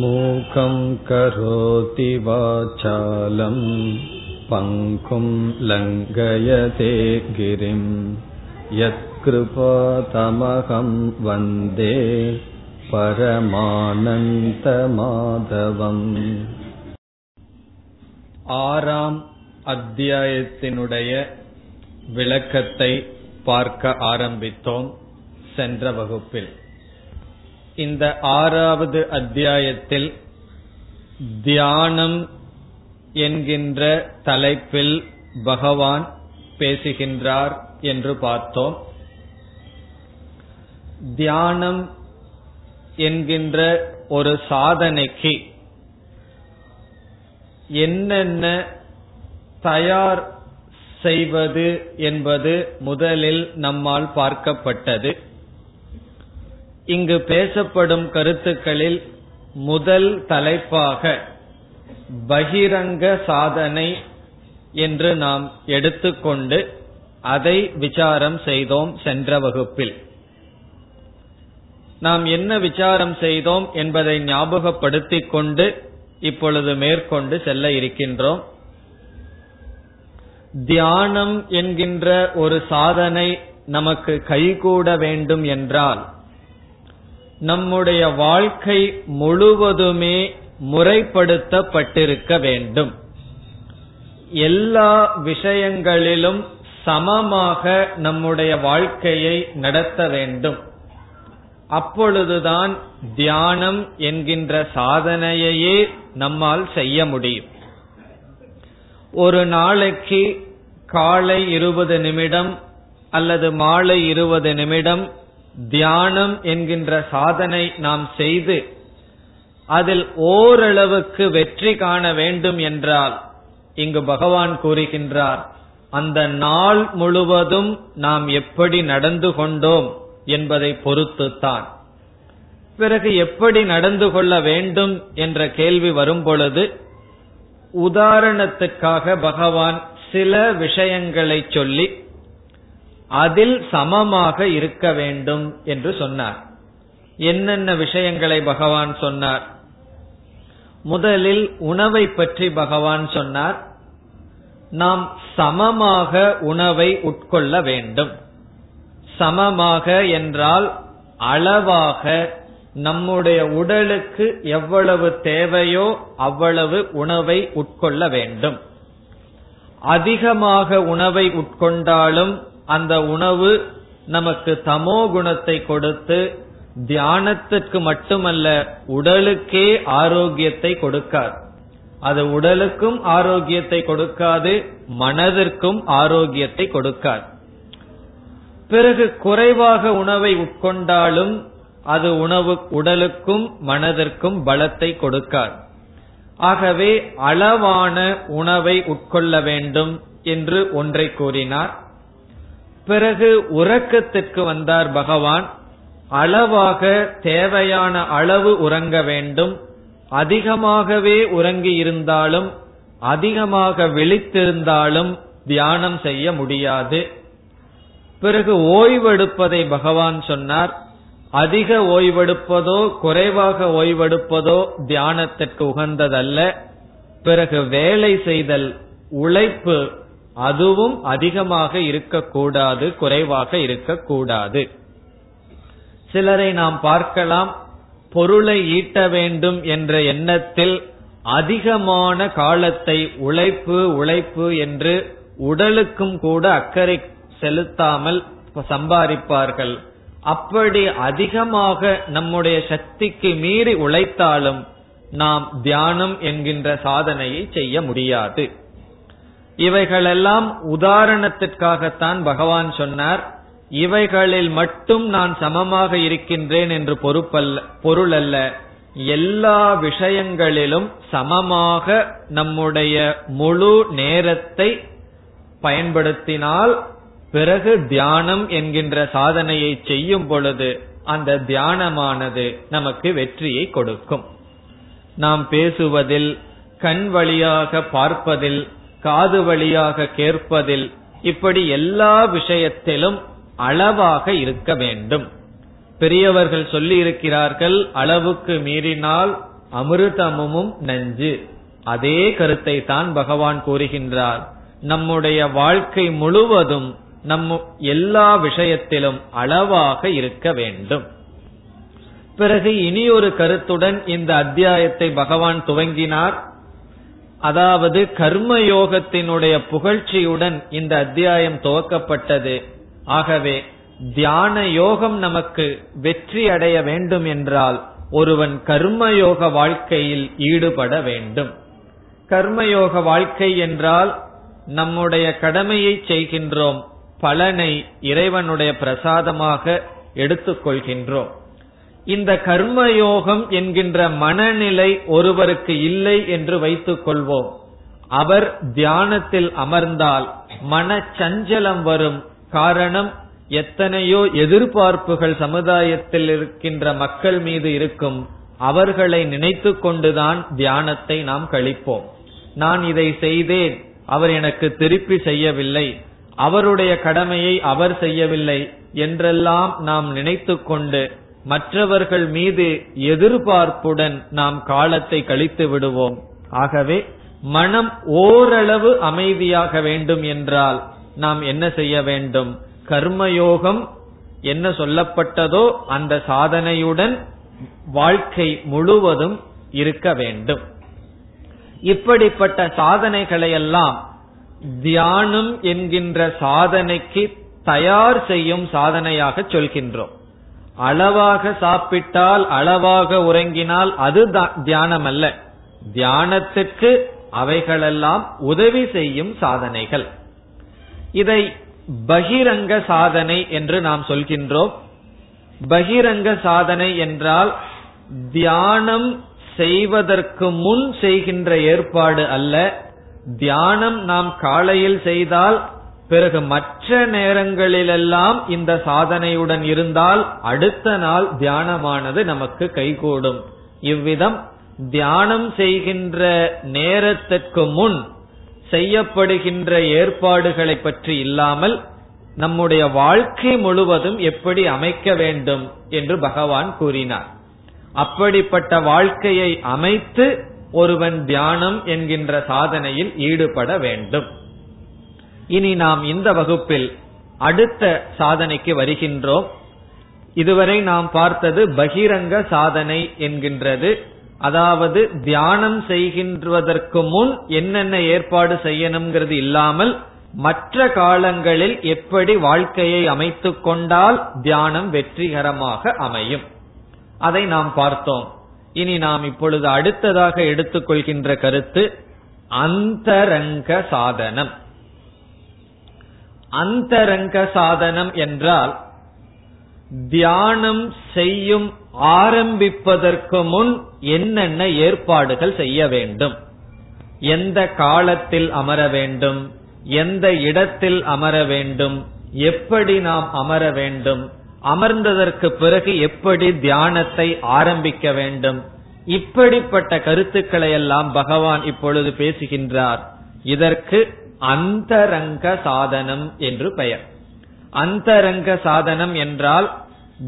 मूकं करोति वाचालं पङ्कुं लङ्घयते गिरिं यत्कृपातमहं वन्दे பரமானந்தமாதவம் ஆறாம் அத்தியாயத்தினுடைய விளக்கத்தை பார்க்க ஆரம்பித்தோம் சென்ற வகுப்பில் இந்த ஆறாவது அத்தியாயத்தில் தியானம் என்கின்ற தலைப்பில் பகவான் பேசுகின்றார் என்று பார்த்தோம். தியானம் என்கின்ற ஒரு சாதனைக்கு என்னென்ன தயார் செய்வது என்பது முதலில் நம்மால் பார்க்கப்பட்டது. இங்கு பேசப்படும் கருத்துக்களில் முதல் தலைப்பாக பகிரங்க சாதனை என்று நாம் எடுத்துக்கொண்டு அதை விசாரம் செய்தோம் சென்ற வகுப்பில். நாம் என்ன விசாரம் செய்தோம் என்பதை ஞாபகப்படுத்திக் கொண்டு இப்பொழுது மேற்கொண்டு செல்ல இருக்கின்றோம். தியானம் என்கின்ற ஒரு சாதனை நமக்கு கைகூட வேண்டும் என்றால் நம்முடைய வாழ்க்கை முழுவதுமே முறைப்படுத்தப்பட்டிருக்க வேண்டும். எல்லா விஷயங்களிலும் சமமாக நம்முடைய வாழ்க்கையை நடத்த வேண்டும். அப்பொழுதுதான் தியானம் என்கின்ற சாதனையையே நம்மால் செய்ய முடியும். ஒரு நாளைக்கு காலை இருபது நிமிடம் அல்லது மாலை இருபது நிமிடம் தியானம் என்கின்ற சாதனை நாம் செய்து அதில் ஓரளவுக்கு வெற்றி காண வேண்டும் என்றால் இங்கு பகவான் கூறுகின்றார் அந்த நாள் முழுவதும் நாம் எப்படி நடந்து கொண்டோம் என்பதை பொறுத்துத்தான். பிறகு எப்படி நடந்து கொள்ள வேண்டும் என்ற கேள்வி வரும் பொழுது உதாரணத்துக்காக பகவான் சில விஷயங்களை சொல்லி அதில் சமமாக இருக்க வேண்டும் என்று சொன்னார். என்னென்ன விஷயங்களை பகவான் சொன்னார்? முதலில் உணவை பற்றி பகவான் சொன்னார். நாம் சமமாக உணவை உட்கொள்ள வேண்டும். சமமாக என்றால் அளவாக நம்முடைய உடலுக்கு எவ்வளவு தேவையோ அவ்வளவு உணவை உட்கொள்ள வேண்டும். அதிகமாக உணவை உட்கொண்டாலும் அந்த உணவு நமக்கு தமோ குணத்தை கொடுத்து தியானத்திற்கு மட்டுமல்ல உடலுக்கே ஆரோக்கியத்தை கொடுக்காது. அது உடலுக்கும் ஆரோக்கியத்தை கொடுக்காது மனதிற்கும் ஆரோக்கியத்தை கொடுக்காது. பிறகு குறைவாக உணவை உட்கொண்டாலும் அது உணவு உடலுக்கும் மனதிற்கும் பலத்தை கொடுக்காது. ஆகவே அளவான உணவை உட்கொள்ள வேண்டும் என்று ஒன்றை கூறினார். பிறகு உறக்கத்திற்கு வந்தார் பகவான். அளவாக தேவையான அளவு உறங்க வேண்டும். அதிகமாகவே உறங்கி இருந்தாலும் அதிகமாக விழித்திருந்தாலும் தியானம் செய்ய முடியாது. பிறகு ஓய்வெடுப்பதை பகவான் சொன்னார். அதிக ஓய்வெடுப்பதோ குறைவாக ஓய்வெடுப்பதோ தியானத்திற்கு உகந்ததல்ல. பிறகு வேலை செய்தல் உழைப்பு அதுவும் அதிகமாக இருக்கக்கூடாது குறைவாக இருக்கக்கூடாது. சிலரை நாம் பார்க்கலாம் பொருளை ஈட்ட வேண்டும் என்ற எண்ணத்தில் அதிகமான காலத்தை உழைப்பு உழைப்பு என்று உடலுக்கும் கூட அக்கறை செலுத்தாமல் சம்பாதிப்பார்கள். அப்படி அதிகமாக நம்முடைய சக்திக்கு மீறி உழைத்தாலும் நாம் தியானம் என்கின்ற சாதனையை செய்ய முடியாது. இவைகளெல்லாம் உதாரணத்திற்காகத்தான் பகவான் சொன்னார். இவைகளில் மட்டும் நான் சமமாக இருக்கின்றேன் என்று பொறுப்பல்ல பொருள் அல்ல எல்லா விஷயங்களிலும் சமமாக நம்முடைய முழு நேரத்தை பயன்படுத்தினால் பிறகு தியானம் என்கின்ற சாதனையை செய்யும் பொழுது அந்த தியானமானது நமக்கு வெற்றியை கொடுக்கும். நாம் பேசுவதில் கண் வழியாக பார்ப்பதில் காது வழியாக கேட்பதில் இப்படி எல்லா விஷயத்திலும் அளவாக இருக்க வேண்டும். பெரியவர்கள் சொல்லி இருக்கிறார்கள் அளவுக்கு மீறினால் அமிர்தமும் நஞ்சு. அதே கருத்தை தான் பகவான் கூறுகின்றார். நம்முடைய வாழ்க்கை முழுவதும் நம் எல்லா விஷயத்திலும் அளவாக இருக்க வேண்டும். பிறகு இனி ஒரு கருத்துடன் இந்த அத்தியாயத்தை பகவான் துவங்கினார். அதாவது கர்மயோகத்தினுடைய புகழ்ச்சியுடன் இந்த அத்தியாயம் துவக்கப்பட்டது. ஆகவே தியான யோகம் நமக்கு வெற்றி அடைய வேண்டும் என்றால் ஒருவன் கர்மயோக வாழ்க்கையில் ஈடுபட வேண்டும். கர்மயோக வாழ்க்கை என்றால் நம்முடைய கடமையை செய்கின்றோம் பலனை இறைவனுடைய பிரசாதமாக எடுத்துக்கொள்கின்றோம். இந்த கர்மயோகம் என்கின்ற மனநிலை ஒருவருக்கு இல்லை என்று வைத்துக் கொள்வோம் அவர் தியானத்தில் அமர்ந்தால் மனச்சஞ்சலம் வரும் காரணம் எத்தனையோ எதிர்பார்ப்புகள் சமுதாயத்தில் இருக்கின்ற மக்கள் மீது இருக்கும். அவர்களை நினைத்து கொண்டுதான் தியானத்தை நாம் கழிப்போம். நான் இதை செய்தேன் அவர் எனக்கு திருப்பி செய்யவில்லை அவருடைய கடமையை அவர் செய்யவில்லை என்றெல்லாம் நாம் நினைத்து கொண்டு மற்றவர்கள் மீது எதிர்பார்ப்புடன் நாம் காலத்தை கழித்து விடுவோம். ஆகவே மனம் ஓரளவு அமைதியாக வேண்டும் என்றால் நாம் என்ன செய்ய வேண்டும்? கர்மயோகம் என்ன சொல்லப்பட்டதோ அந்த சாதனையுடன் வாழ்க்கை முழுவதும் இருக்க வேண்டும். இப்படிப்பட்ட சாதனைகளையெல்லாம் தியானம் என்கின்ற சாதனைக்கு தயார் செய்யும் சாதனையாக சொல்கின்றோம். அளவாக சாப்பிட்டால் அளவாக உறங்கினால் அது தியானம் அல்ல தியானத்துக்கு அவைகளெல்லாம் உதவி செய்யும் சாதனைகள். இதை பகிரங்க சாதனை என்று நாம் சொல்கின்றோம். பகிரங்க சாதனை என்றால் தியானம் செய்வதற்கு முன் செய்கின்ற ஏற்பாடு அல்ல. தியானம் நாம் காலையில் செய்தால் பிறகு மற்ற நேரங்களிலெல்லாம் இந்த சாதனையுடன் இருந்தால் அடுத்த நாள் தியானமானது நமக்கு கைகூடும். இவ்விதம் தியானம் செய்கின்ற நேரத்திற்கு முன் செய்யப்படுகின்ற ஏற்பாடுகளை பற்றி இல்லாமல் நம்முடைய வாழ்க்கை முழுவதும் எப்படி அமைக்க வேண்டும் என்று பகவான் கூறினார். அப்படிப்பட்ட வாழ்க்கையை அமைத்து ஒருவன் தியானம் என்கின்ற சாதனையில் ஈடுபட வேண்டும். இனி நாம் இந்த வகுப்பில் அடுத்த சாதனைக்கு வருகின்றோம். இதுவரை நாம் பார்த்தது பகிரங்க சாதனை என்கின்றது. அதாவது தியானம் செய்கின்றதற்கு முன் என்னென்ன ஏற்பாடு செய்யணுங்கிறது இல்லாமல் மற்ற காலங்களில் எப்படி வாழ்க்கையை அமைத்துக் கொண்டால் தியானம் வெற்றிகரமாக அமையும். அதை நாம் பார்த்தோம். இனி நாம் இப்பொழுது அடுத்ததாக எடுத்துக்கொள்கின்ற கருத்து அந்தரங்க சாதனம். அந்தரங்க சாதனம் என்றால் தியானம் செய்யும் ஆரம்பிப்பதற்கு முன் என்னென்ன ஏற்பாடுகள் செய்ய வேண்டும்? எந்த காலத்தில் அமர வேண்டும்? எந்த இடத்தில் அமர வேண்டும்? எப்படி நாம் அமர வேண்டும்? அமர்ந்ததற்கு பிறகு எப்படி தியானத்தை ஆரம்பிக்க வேண்டும்? இப்படிப்பட்ட கருத்துக்களை எல்லாம் பகவான் இப்பொழுது பேசுகின்றார். இதற்கு அந்தரங்க சாதனம் என்று பெயர். அந்தரங்க சாதனம் என்றால்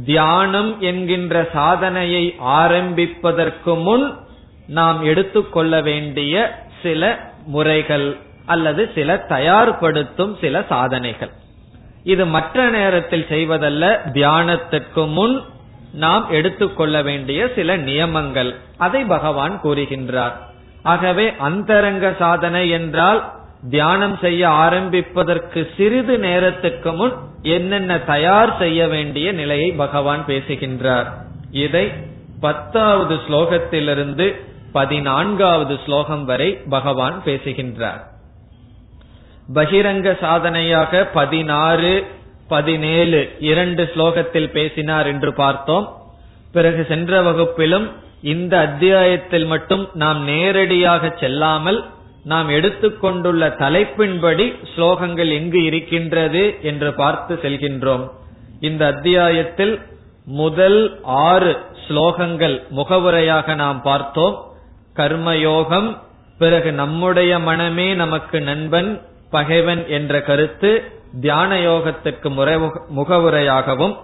தியானம் என்கின்ற சாதனையை ஆரம்பிப்பதற்கு முன் நாம் எடுத்துக்கொள்ள வேண்டிய சில முறைகள் அல்லது சில தயார்படுத்தும் சில சாதனைகள். இது மற்ற நேரத்தில் செய்வதல்ல தியானத்திற்கு முன் நாம் எடுத்துக்கொள்ள வேண்டிய சில நியமங்கள். அதை பகவான் கூறுகின்றார். ஆகவே அந்தரங்க சாதனை என்றால் தியானம் செய்ய ஆரம்பிப்பதற்கு சிறிது நேரத்துக்கு முன் என்னென்ன தயார் செய்ய வேண்டிய நிலையை பகவான் பேசுகின்றார். இதை பத்தாவது ஸ்லோகத்திலிருந்து பதினான்காவது ஸ்லோகம் வரை பகவான் பேசுகின்றார். பகிரங்க சாதனையாக பதினாறு பதினேழு இரண்டு ஸ்லோகத்தில் பேசினார் என்று பார்த்தோம். பிறகு சென்ற வகுப்பிலும் இந்த அத்தியாயத்தில் மட்டும் நாம் நேரடியாக செல்லாமல் நாம் எடுத்துக்கொண்டுள்ள தலைப்பின்படி ஸ்லோகங்கள் எங்கு இருக்கின்றது என்று பார்த்து செல்கின்றோம். இந்த அத்தியாயத்தில் முதல் ஆறு ஸ்லோகங்கள் முகவுரையாக நாம் பார்த்தோம். கர்மயோகம் பிறகு நம்முடைய மனமே நமக்கு நண்பன் பகைவன் என்ற கருத்து தியான யோகத்திற்கு முகவுரையாகவும்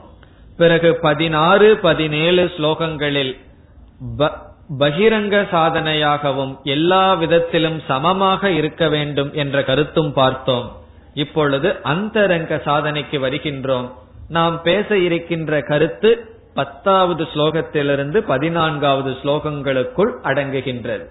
பிறகு பதினாறு பதினேழு ஸ்லோகங்களில் பகிரங்க சாதனையாகவும் எல்லா விதத்திலும் சமமாக இருக்க வேண்டும் என்ற கருத்தும் பார்த்தோம். இப்பொழுது அந்தரங்க சாதனைக்கு வருகின்றோம். நாம் பேச இருக்கின்ற கருத்து பத்தாவது ஸ்லோகத்திலிருந்து பதினான்காவது ஸ்லோகங்களுக்குள் அடங்குகின்றது.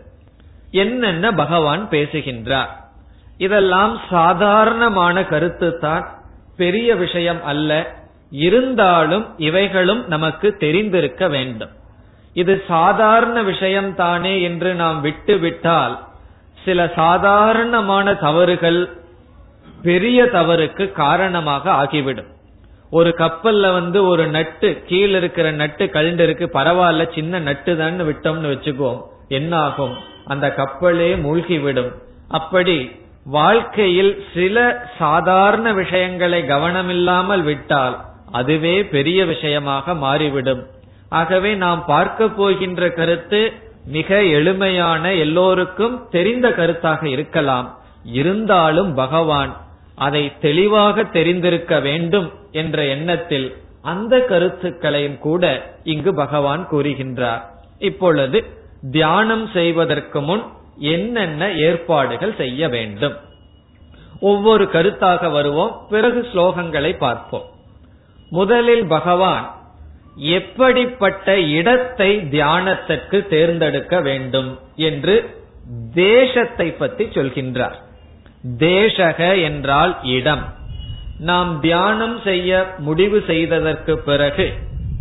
என்னென்ன பகவான் பேசுகின்றார்? இதெல்லாம் சாதாரணமான கருத்து தான் பெரிய விஷயம் அல்ல. இருந்தாலும் இவைகளும் நமக்கு தெரிந்திருக்க வேண்டும். இது சாதாரண விஷயம் தானே என்று நாம் விட்டு விட்டால் சில சாதாரணமான தவறுகள் பெரிய தவறுக்கு காரணமாக ஆகிவிடும். ஒரு கப்பல்ல வந்து ஒரு நட்டு கீழே இருக்கிற நட்டு கழுண்டு இருக்கு பரவாயில்ல சின்ன நட்டு தான் விட்டோம்னு வச்சுக்குவோம் என்ன ஆகும் அந்த கப்பலே மூழ்கிவிடும். அப்படி வாழ்க்கையில் சில சாதாரண விஷயங்களை கவனமில்லாமல் விட்டால் அதுவே பெரிய விஷயமாக மாறிவிடும். ஆகவே நாம் பார்க்க போகின்ற கருத்து மிக எளிமையான எல்லோருக்கும் தெரிந்த கருத்தாக இருக்கலாம். இருந்தாலும் பகவான் அதை தெளிவாக தெரிந்திருக்க வேண்டும் என்ற எண்ணத்தில் அந்த கருத்துக்களையும் கூட இங்கு பகவான் கூறுகின்றார். இப்பொழுது தியானம் செய்வதற்கு முன் என்னென்ன ஏற்பாடுகள் செய்ய வேண்டும்? ஒவ்வொரு கருத்தாக வருவோம். பிறகு ஸ்லோகங்களை பார்ப்போம். முதலில் பகவான் எப்படிப்பட்ட இடத்தை தியானத்திற்கு தேர்ந்தெடுக்க வேண்டும் என்று தேசத்தை பற்றி சொல்கின்றார். தேசக என்றால் இடம். நாம் தியானம் செய்ய முடிவு செய்ததற்கு பிறகு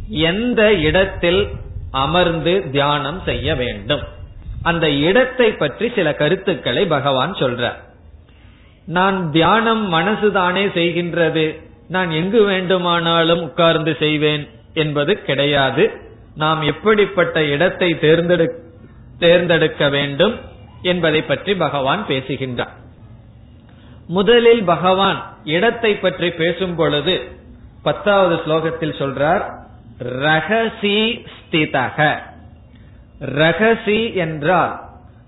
எந்த இடத்தில் அமர்ந்து தியானம் செய்ய வேண்டும்? அந்த இடத்தை பற்றி சில கருத்துக்களை பகவான் சொல்றார். நான் தியானம் மனசுதானே செய்கின்றது. நான் எங்கு வேண்டுமானாலும் உட்கார்ந்து செய்வேன். என்பது கிடையாது. நாம் எப்படிப்பட்ட இடத்தை தேர்ந்தெடுக்க வேண்டும் என்பதை பற்றி பகவான் பேசுகின்றார். முதலில் பகவான் இடத்தை பற்றி பேசும் பொழுது பத்தாவது ஸ்லோகத்தில் சொல்றார் ரகசி ஸ்திதக. ரகசி என்றால்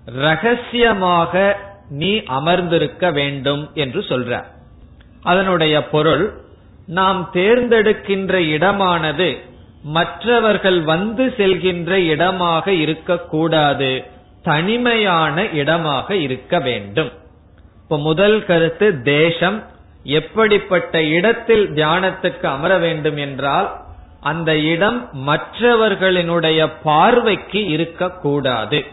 ரகசியமாக நீ அமர்ந்திருக்க வேண்டும் என்று சொல்றார். அதனுடைய பொருள் நாம் தேர்ந்தெடுக்கின்ற இடமானது மற்றவர்கள் வந்து செல்கின்ற இடமாக இருக்கக்கூடாது தனிமையான இடமாக இருக்க வேண்டும். இப்ப முதல் கருத்து தேசம். எப்படிப்பட்ட இடத்தில் தியானத்துக்கு அமர வேண்டும் என்றால் அந்த இடம் மற்றவர்களினுடைய பார்வைக்கு இருக்கக்கூடாது.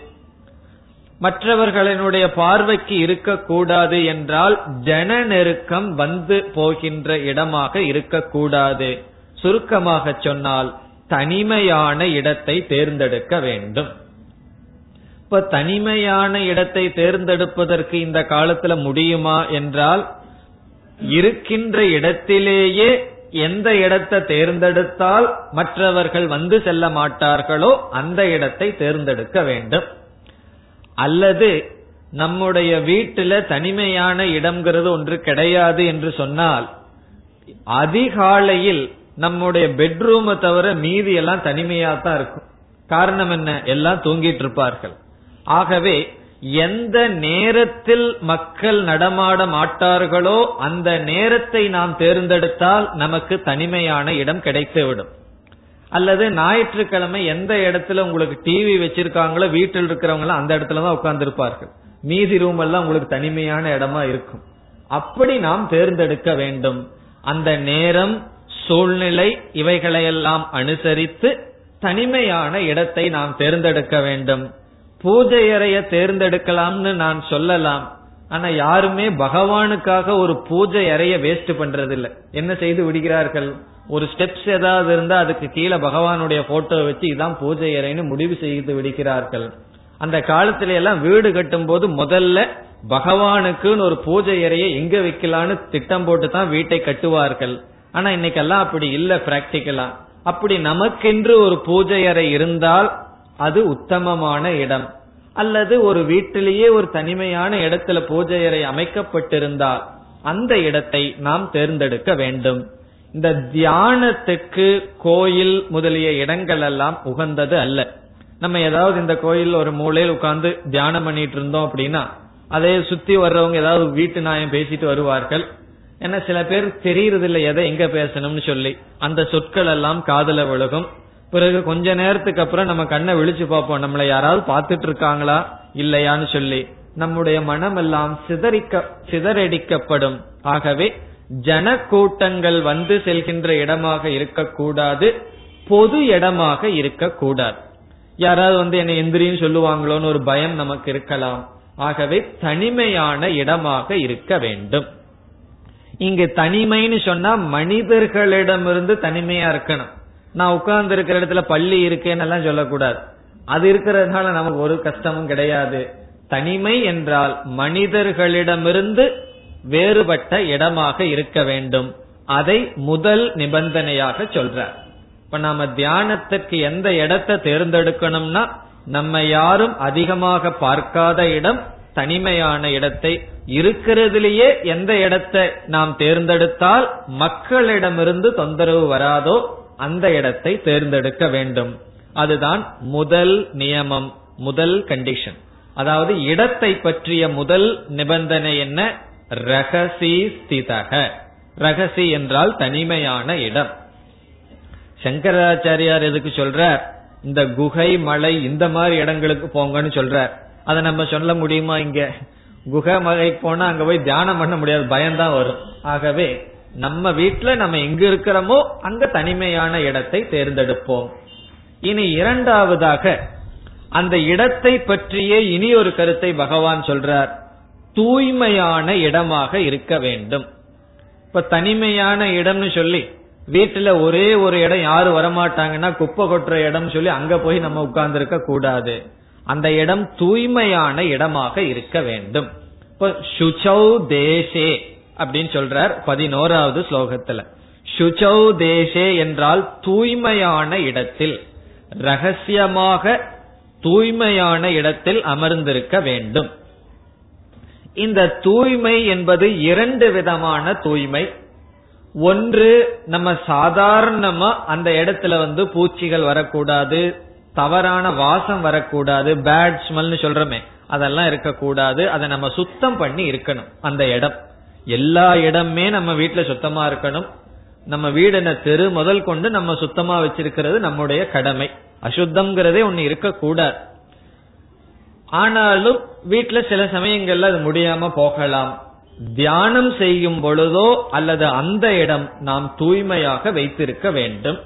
மற்றவர்களினுடைய பார்வைக்கு இருக்கக்கூடாது என்றால் ஜன நெருக்கம் வந்து போகின்ற இடமாக இருக்கக்கூடாது. சுருக்கமாக சொன்னால் தனிமையான இடத்தை தேர்ந்தெடுக்க வேண்டும். இப்ப தனிமையான இடத்தை தேர்ந்தெடுப்பதற்கு இந்த காலத்துல முடியுமா என்றால் இருக்கின்ற இடத்திலேயே எந்த இடத்தை தேர்ந்தெடுத்தால் மற்றவர்கள் வந்து செல்ல மாட்டார்களோ அந்த இடத்தை தேர்ந்தெடுக்க வேண்டும். அல்லது நம்முடைய வீட்டுல தனிமையான இடம்ங்கிறது ஒன்று கிடையாது என்று சொன்னால் அதிகாலையில் நம்முடைய பெட்ரூமை தவிர மீதி எல்லாம் தனிமையா தான் இருக்கும். காரணம் என்ன? எல்லாம் தூங்கிட்டு இருப்பார்கள். ஆகவே எந்த நேரத்தில் மக்கள் நடமாட மாட்டார்களோ அந்த நேரத்தை நாம் தேர்ந்தெடுத்தால் நமக்கு தனிமையான இடம் கிடைத்துவிடும். அல்லது ஞாயிற்றுக்கிழமை எந்த இடத்துல உங்களுக்கு டிவி வச்சிருக்காங்களோ வீட்டில் இருக்கிறவங்க அந்த இடத்துல தான் உட்கார்ந்து இருப்பார்கள் மீதி ரூம் எல்லாம் உங்களுக்கு தனிமையான இடமா இருக்கும். அப்படி நாம் தேர்ந்தெடுக்க வேண்டும். அந்த நேரம் சூழ்நிலை இவைகளையெல்லாம் அனுசரித்து தனிமையான இடத்தை நாம் தேர்ந்தெடுக்க வேண்டும். பூஜை அறைய தேர்ந்தெடுக்கலாம்னு நான் சொல்லலாம். ஆனா யாருமே பகவானுக்காக ஒரு பூஜை அறைய வேஸ்ட் பண்றதில்லை. என்ன செய்து விடுகிறார்கள்? ஒரு ஸ்டெப்ஸ் ஏதாவது இருந்தா அதுக்கு கீழே பகவானுடைய போட்டோ வச்சு இதான் பூஜை அறைன்னு முடிவு செய்து விடுகிறார்கள். அந்த காலத்தில எல்லாம் வீடு கட்டும் போது முதல்ல பகவானுக்குன்னு ஒரு பூஜை அறையை எங்க வைக்கலான்னு திட்டம் போட்டு தான் வீட்டை கட்டுவார்கள். ஆனா இன்னைக்கெல்லாம் அப்படி இல்ல பிராக்டிக்கலா அப்படி நமக்கென்று ஒரு பூஜை அறை இருந்தால் அது உத்தமமான இடம். அல்லது ஒரு வீட்டிலேயே ஒரு தனிமையான இடத்துல பூஜை அறை அமைக்கப்பட்டிருந்தால் அந்த இடத்தை நாம் தேர்ந்தெடுக்க வேண்டும். இந்த தியானத்துக்கு கோயில் முதலிய இடங்கள் எல்லாம் உகந்தது அல்ல. நம்ம ஏதாவது இந்த கோயில் ஒரு மூலையில் உட்கார்ந்து தியானம் பண்ணிட்டு இருந்தோம் அப்படின்னா அதே சுத்தி வர்றவங்க ஏதாவது வீட்டு நாயம் பேசிட்டு வருவார்கள். ஏன்னா சில பேர் தெரியறது இல்லை எதை எங்க பேசணும்னு சொல்லி. அந்த சொற்கள் எல்லாம் காதல விழுகும். பிறகு கொஞ்ச நேரத்துக்கு அப்புறம் நம்ம கண்ணை விழிச்சு பார்ப்போம். நம்மளை யாராவது பார்த்துட்டு இருக்காங்களா இல்லையான்னு சொல்லி. நம்முடைய மனம் எல்லாம் சிதறிக்க சிதறடிக்கப்படும். ஆகவே ஜன கூட்டங்கள் வந்து செல்கின்ற இடமாக இருக்கக்கூடாது பொது இடமாக இருக்கக்கூடாது. யாராவது வந்து என்ன எந்திரின்னு சொல்லுவாங்களோன்னு ஒரு பயம் நமக்கு இருக்கலாம். ஆகவே தனிமையான இடமாக இருக்க வேண்டும். இங்கு தனிமைன்னு சொன்னா மனிதர்களிடமிருந்து தனிமையா இருக்கணும். நான் உட்கார்ந்து இருக்கிற இடத்துல பள்ளி இருக்கேன்னு எல்லாம் சொல்லக்கூடாது. அது இருக்கிறதுனால நமக்கு ஒரு கஷ்டமும் கிடையாது. தனிமை என்றால் மனிதர்களிடமிருந்து வேறுபட்ட இடமாக இருக்க வேண்டும். அதை முதல் நிபந்தனையாக சொல்றார். இப்ப நாம தியானத்திற்கு எந்த இடத்தை தேர்ந்தெடுக்கணும்னா நம்ம யாரும் அதிகமாக பார்க்காத இடம் தனிமையான இடத்தை. இருக்கிறதுலேயே எந்த இடத்தை நாம் தேர்ந்தெடுத்தால் மக்களிடமிருந்து தொந்தரவு வராதோ அந்த இடத்தை தேர்ந்தெடுக்க வேண்டும். அதுதான் முதல் நியமம் முதல் கண்டிஷன் அதாவது இடத்தை பற்றிய முதல் நிபந்தனை என்ன? ரகசி ஸ்திதக. ரகசி என்றால் தனிமையான இடம். சங்கராச்சாரியார் எதுக்கு சொல்றார்? இந்த குகை மலை இந்த மாதிரி இடங்களுக்கு போங்கன்னு சொல்றார். அதை நம்ம சொல்ல முடியுமா இங்க? குகை மலைக்கு போனா அங்க போய் தியானம் பண்ண முடியாது. பயம்தான் வரும். ஆகவே நம்ம வீட்டுல நம்ம எங்க இருக்கிறோமோ அங்க தனிமையான இடத்தை தேர்ந்தெடுப்போம். இனி இரண்டாவதாக அந்த இடத்தை பற்றியே இனி ஒரு கருத்தை பகவான் சொல்றார். தூய்மையான இடமாக இருக்க வேண்டும். இப்ப தனிமையான இடம்னு சொல்லி வீட்டுல ஒரே ஒரு இடம் யாரும் வரமாட்டாங்கன்னா குப்பை கொட்டுற இடம் சொல்லி அங்க போய் நம்ம உட்கார்ந்து இருக்க கூடாது. அந்த இடம் தூய்மையான இடமாக இருக்க வேண்டும். இப்ப சுச்சௌ தேசே அப்படின்னு சொல்றார் பதினோராவது ஸ்லோகத்துல. சுச்சௌ தேசே என்றால் தூய்மையான இடத்தில் ரகசியமாக தூய்மையான இடத்தில் அமர்ந்திருக்க வேண்டும். இந்த தூய்மை என்பது இரண்டு விதமான தூய்மை. ஒன்று நம்ம சாதாரணமா அந்த இடத்துல வந்து பூச்சிகள் வரக்கூடாது தவறான வாசம் வரக்கூடாது பேட் ஸ்மெல்னு சொல்றமே அதெல்லாம் இருக்கக்கூடாது அதை நம்ம சுத்தம் பண்ணி இருக்கணும் அந்த இடம். எல்லா இடமே நம்ம வீட்டுல சுத்தமா இருக்கணும். நம்ம வீடு தெரு முதல் கொண்டு நம்ம சுத்தமா வச்சிருக்கிறது நம்முடைய கடமை. அசுத்தம்ங்கிறதே ஒன்னு இருக்கக்கூடாது. ஆனாலும் வீட்டுல சில சமயங்கள்ல அது முடியாம போகலாம். தியானம் செய்யும் பொழுதோ அல்லது அந்த இடம் நாம் தூய்மையாக வைத்திருக்க வேண்டும்.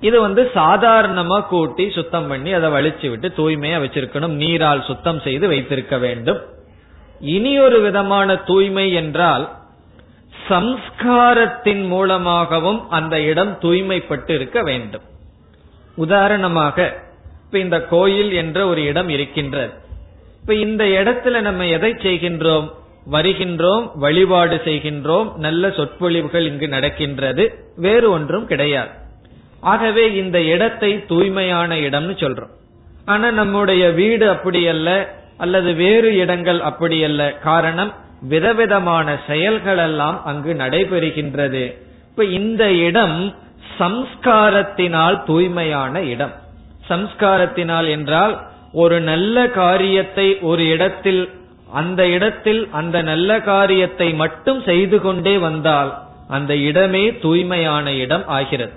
இது வந்து சாதாரணமா கூட்டி சுத்தம் பண்ணி அதை வலிச்சு விட்டு தூய்மையா வச்சிருக்கணும். நீரால் சுத்தம் செய்து வைத்திருக்க வேண்டும். இனி ஒரு விதமான தூய்மை என்றால் சம்ஸ்காரத்தின் மூலமாகவும் அந்த இடம் தூய்மைப்பட்டு இருக்க வேண்டும். உதாரணமாக இப்ப இந்த கோயில் என்ற ஒரு இடம் இருக்கின்றது. இப்ப இந்த இடத்துல நம்ம எதை செய்கின்றோம்? வருகின்றோம் வழிபாடு செய்கின்றோம் நல்ல சொற்பொழிவுகள் இங்கு நடக்கின்றது. வேறு ஒன்றும் கிடையாது. ஆகவே இந்த இடத்தை தூய்மையான இடம்னு சொல்றோம். ஆனா நம்முடைய வீடு அப்படி அல்ல அல்லது வேறு இடங்கள் அப்படி அல்ல காரணம் விதவிதமான செயல்கள் எல்லாம் அங்கு நடைபெறுகின்றது. இப்ப இந்த இடம் சம்ஸ்காரத்தினால் தூய்மையான இடம். சம்ஸ்காரத்தினால் என்றால் ஒரு நல்ல காரியத்தை ஒரு இடத்தில் அந்த இடத்தில் அந்த நல்ல காரியத்தை மட்டும் செய்து கொண்டே வந்தால் அந்த இடமே தூய்மையான இடம் ஆகிறது.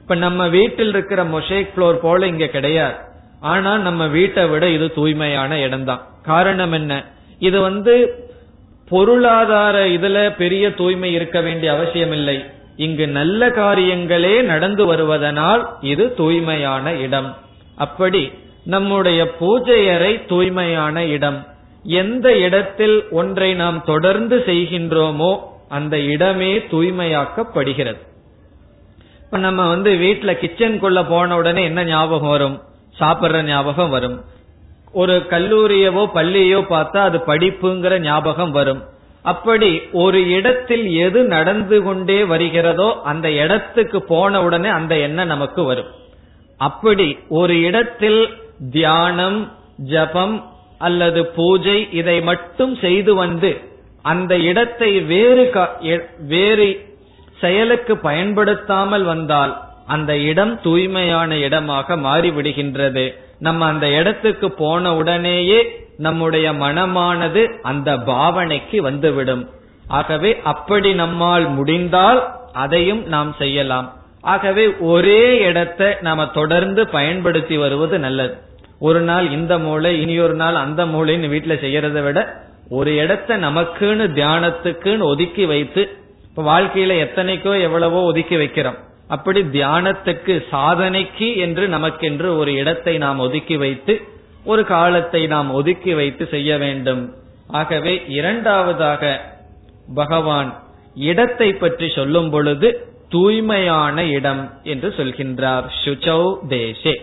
இப்ப நம்ம வீட்டில் இருக்கிற மொஷேக் புளோர் போல இங்க கிடையாது. ஆனா நம்ம வீட்டை விட இது தூய்மையான இடம் தான் காரணம் என்ன? இது வந்து பொருளாதார இதுல பெரிய தூய்மை இருக்க வேண்டிய அவசியம் இல்லை இங்கு நல்ல காரியங்களே நடந்து வருவதனால் இது தூய்மையான இடம். அப்படி நம்முடைய பூஜை அறை தூய்மையான இடம். எந்த இடத்தில் ஒன்றை நாம் தொடர்ந்து செய்கின்றோமோ அந்த இடமே தூய்மையாக்கப்படுகிறது. இப்ப நம்ம வந்து வீட்டுல கிச்சனுக்குள்ள போன உடனே என்ன ஞாபகம் வரும்? சாப்பிடுற ஞாபகம் வரும். ஒரு கல்லூரியவோ பள்ளியோ பார்த்தா அது படிப்புங்கிற ஞாபகம் வரும். அப்படி ஒரு இடத்தில் எது நடந்து கொண்டே வருகிறதோ அந்த இடத்துக்கு போன உடனே அந்த எண்ணம் நமக்கு வரும். அப்படி ஒரு இடத்தில் தியானம் ஜபம் அல்லது பூஜை இதை மட்டும் செய்து வந்து அந்த இடத்தை வேறு வேறு செயலுக்கு பயன்படுத்தாமல் வந்தால் அந்த இடம் தூய்மையான இடமாக மாறிவிடுகின்றது. நம்ம அந்த இடத்துக்கு போன உடனேயே நம்முடைய மனமானது அந்த பாவனைக்கு வந்துவிடும். ஆகவே அப்படி நம்மால் முடிந்தால் அதையும் நாம் செய்யலாம். ஆகவே ஒரே இடத்தை நாம தொடர்ந்து பயன்படுத்தி வருவது நல்லது. ஒரு நாள் இந்த மூளை இனி ஒரு நாள் அந்த மூளைன்னு வீட்டுல செய்யறத விட ஒரு இடத்தை நமக்குன்னு தியானத்துக்குன்னு ஒதுக்கி வைத்து இப்ப வாழ்க்கையில எத்தனைக்கோ எவ்வளவோ ஒதுக்கி வைக்கிறோம். அப்படி தியானத்துக்கு சாதனைக்கு என்று நமக்கென்று ஒரு இடத்தை நாம் ஒதுக்கி வைத்து ஒரு காலத்தை நாம் ஒதுக்கி வைத்து செய்ய வேண்டும். ஆகவே இரண்டாவதாக பகவான் இடத்தை பற்றி சொல்லும் பொழுது தூய்மையான இடம் என்று சொல்கின்றார் சுச்சௌ தேசே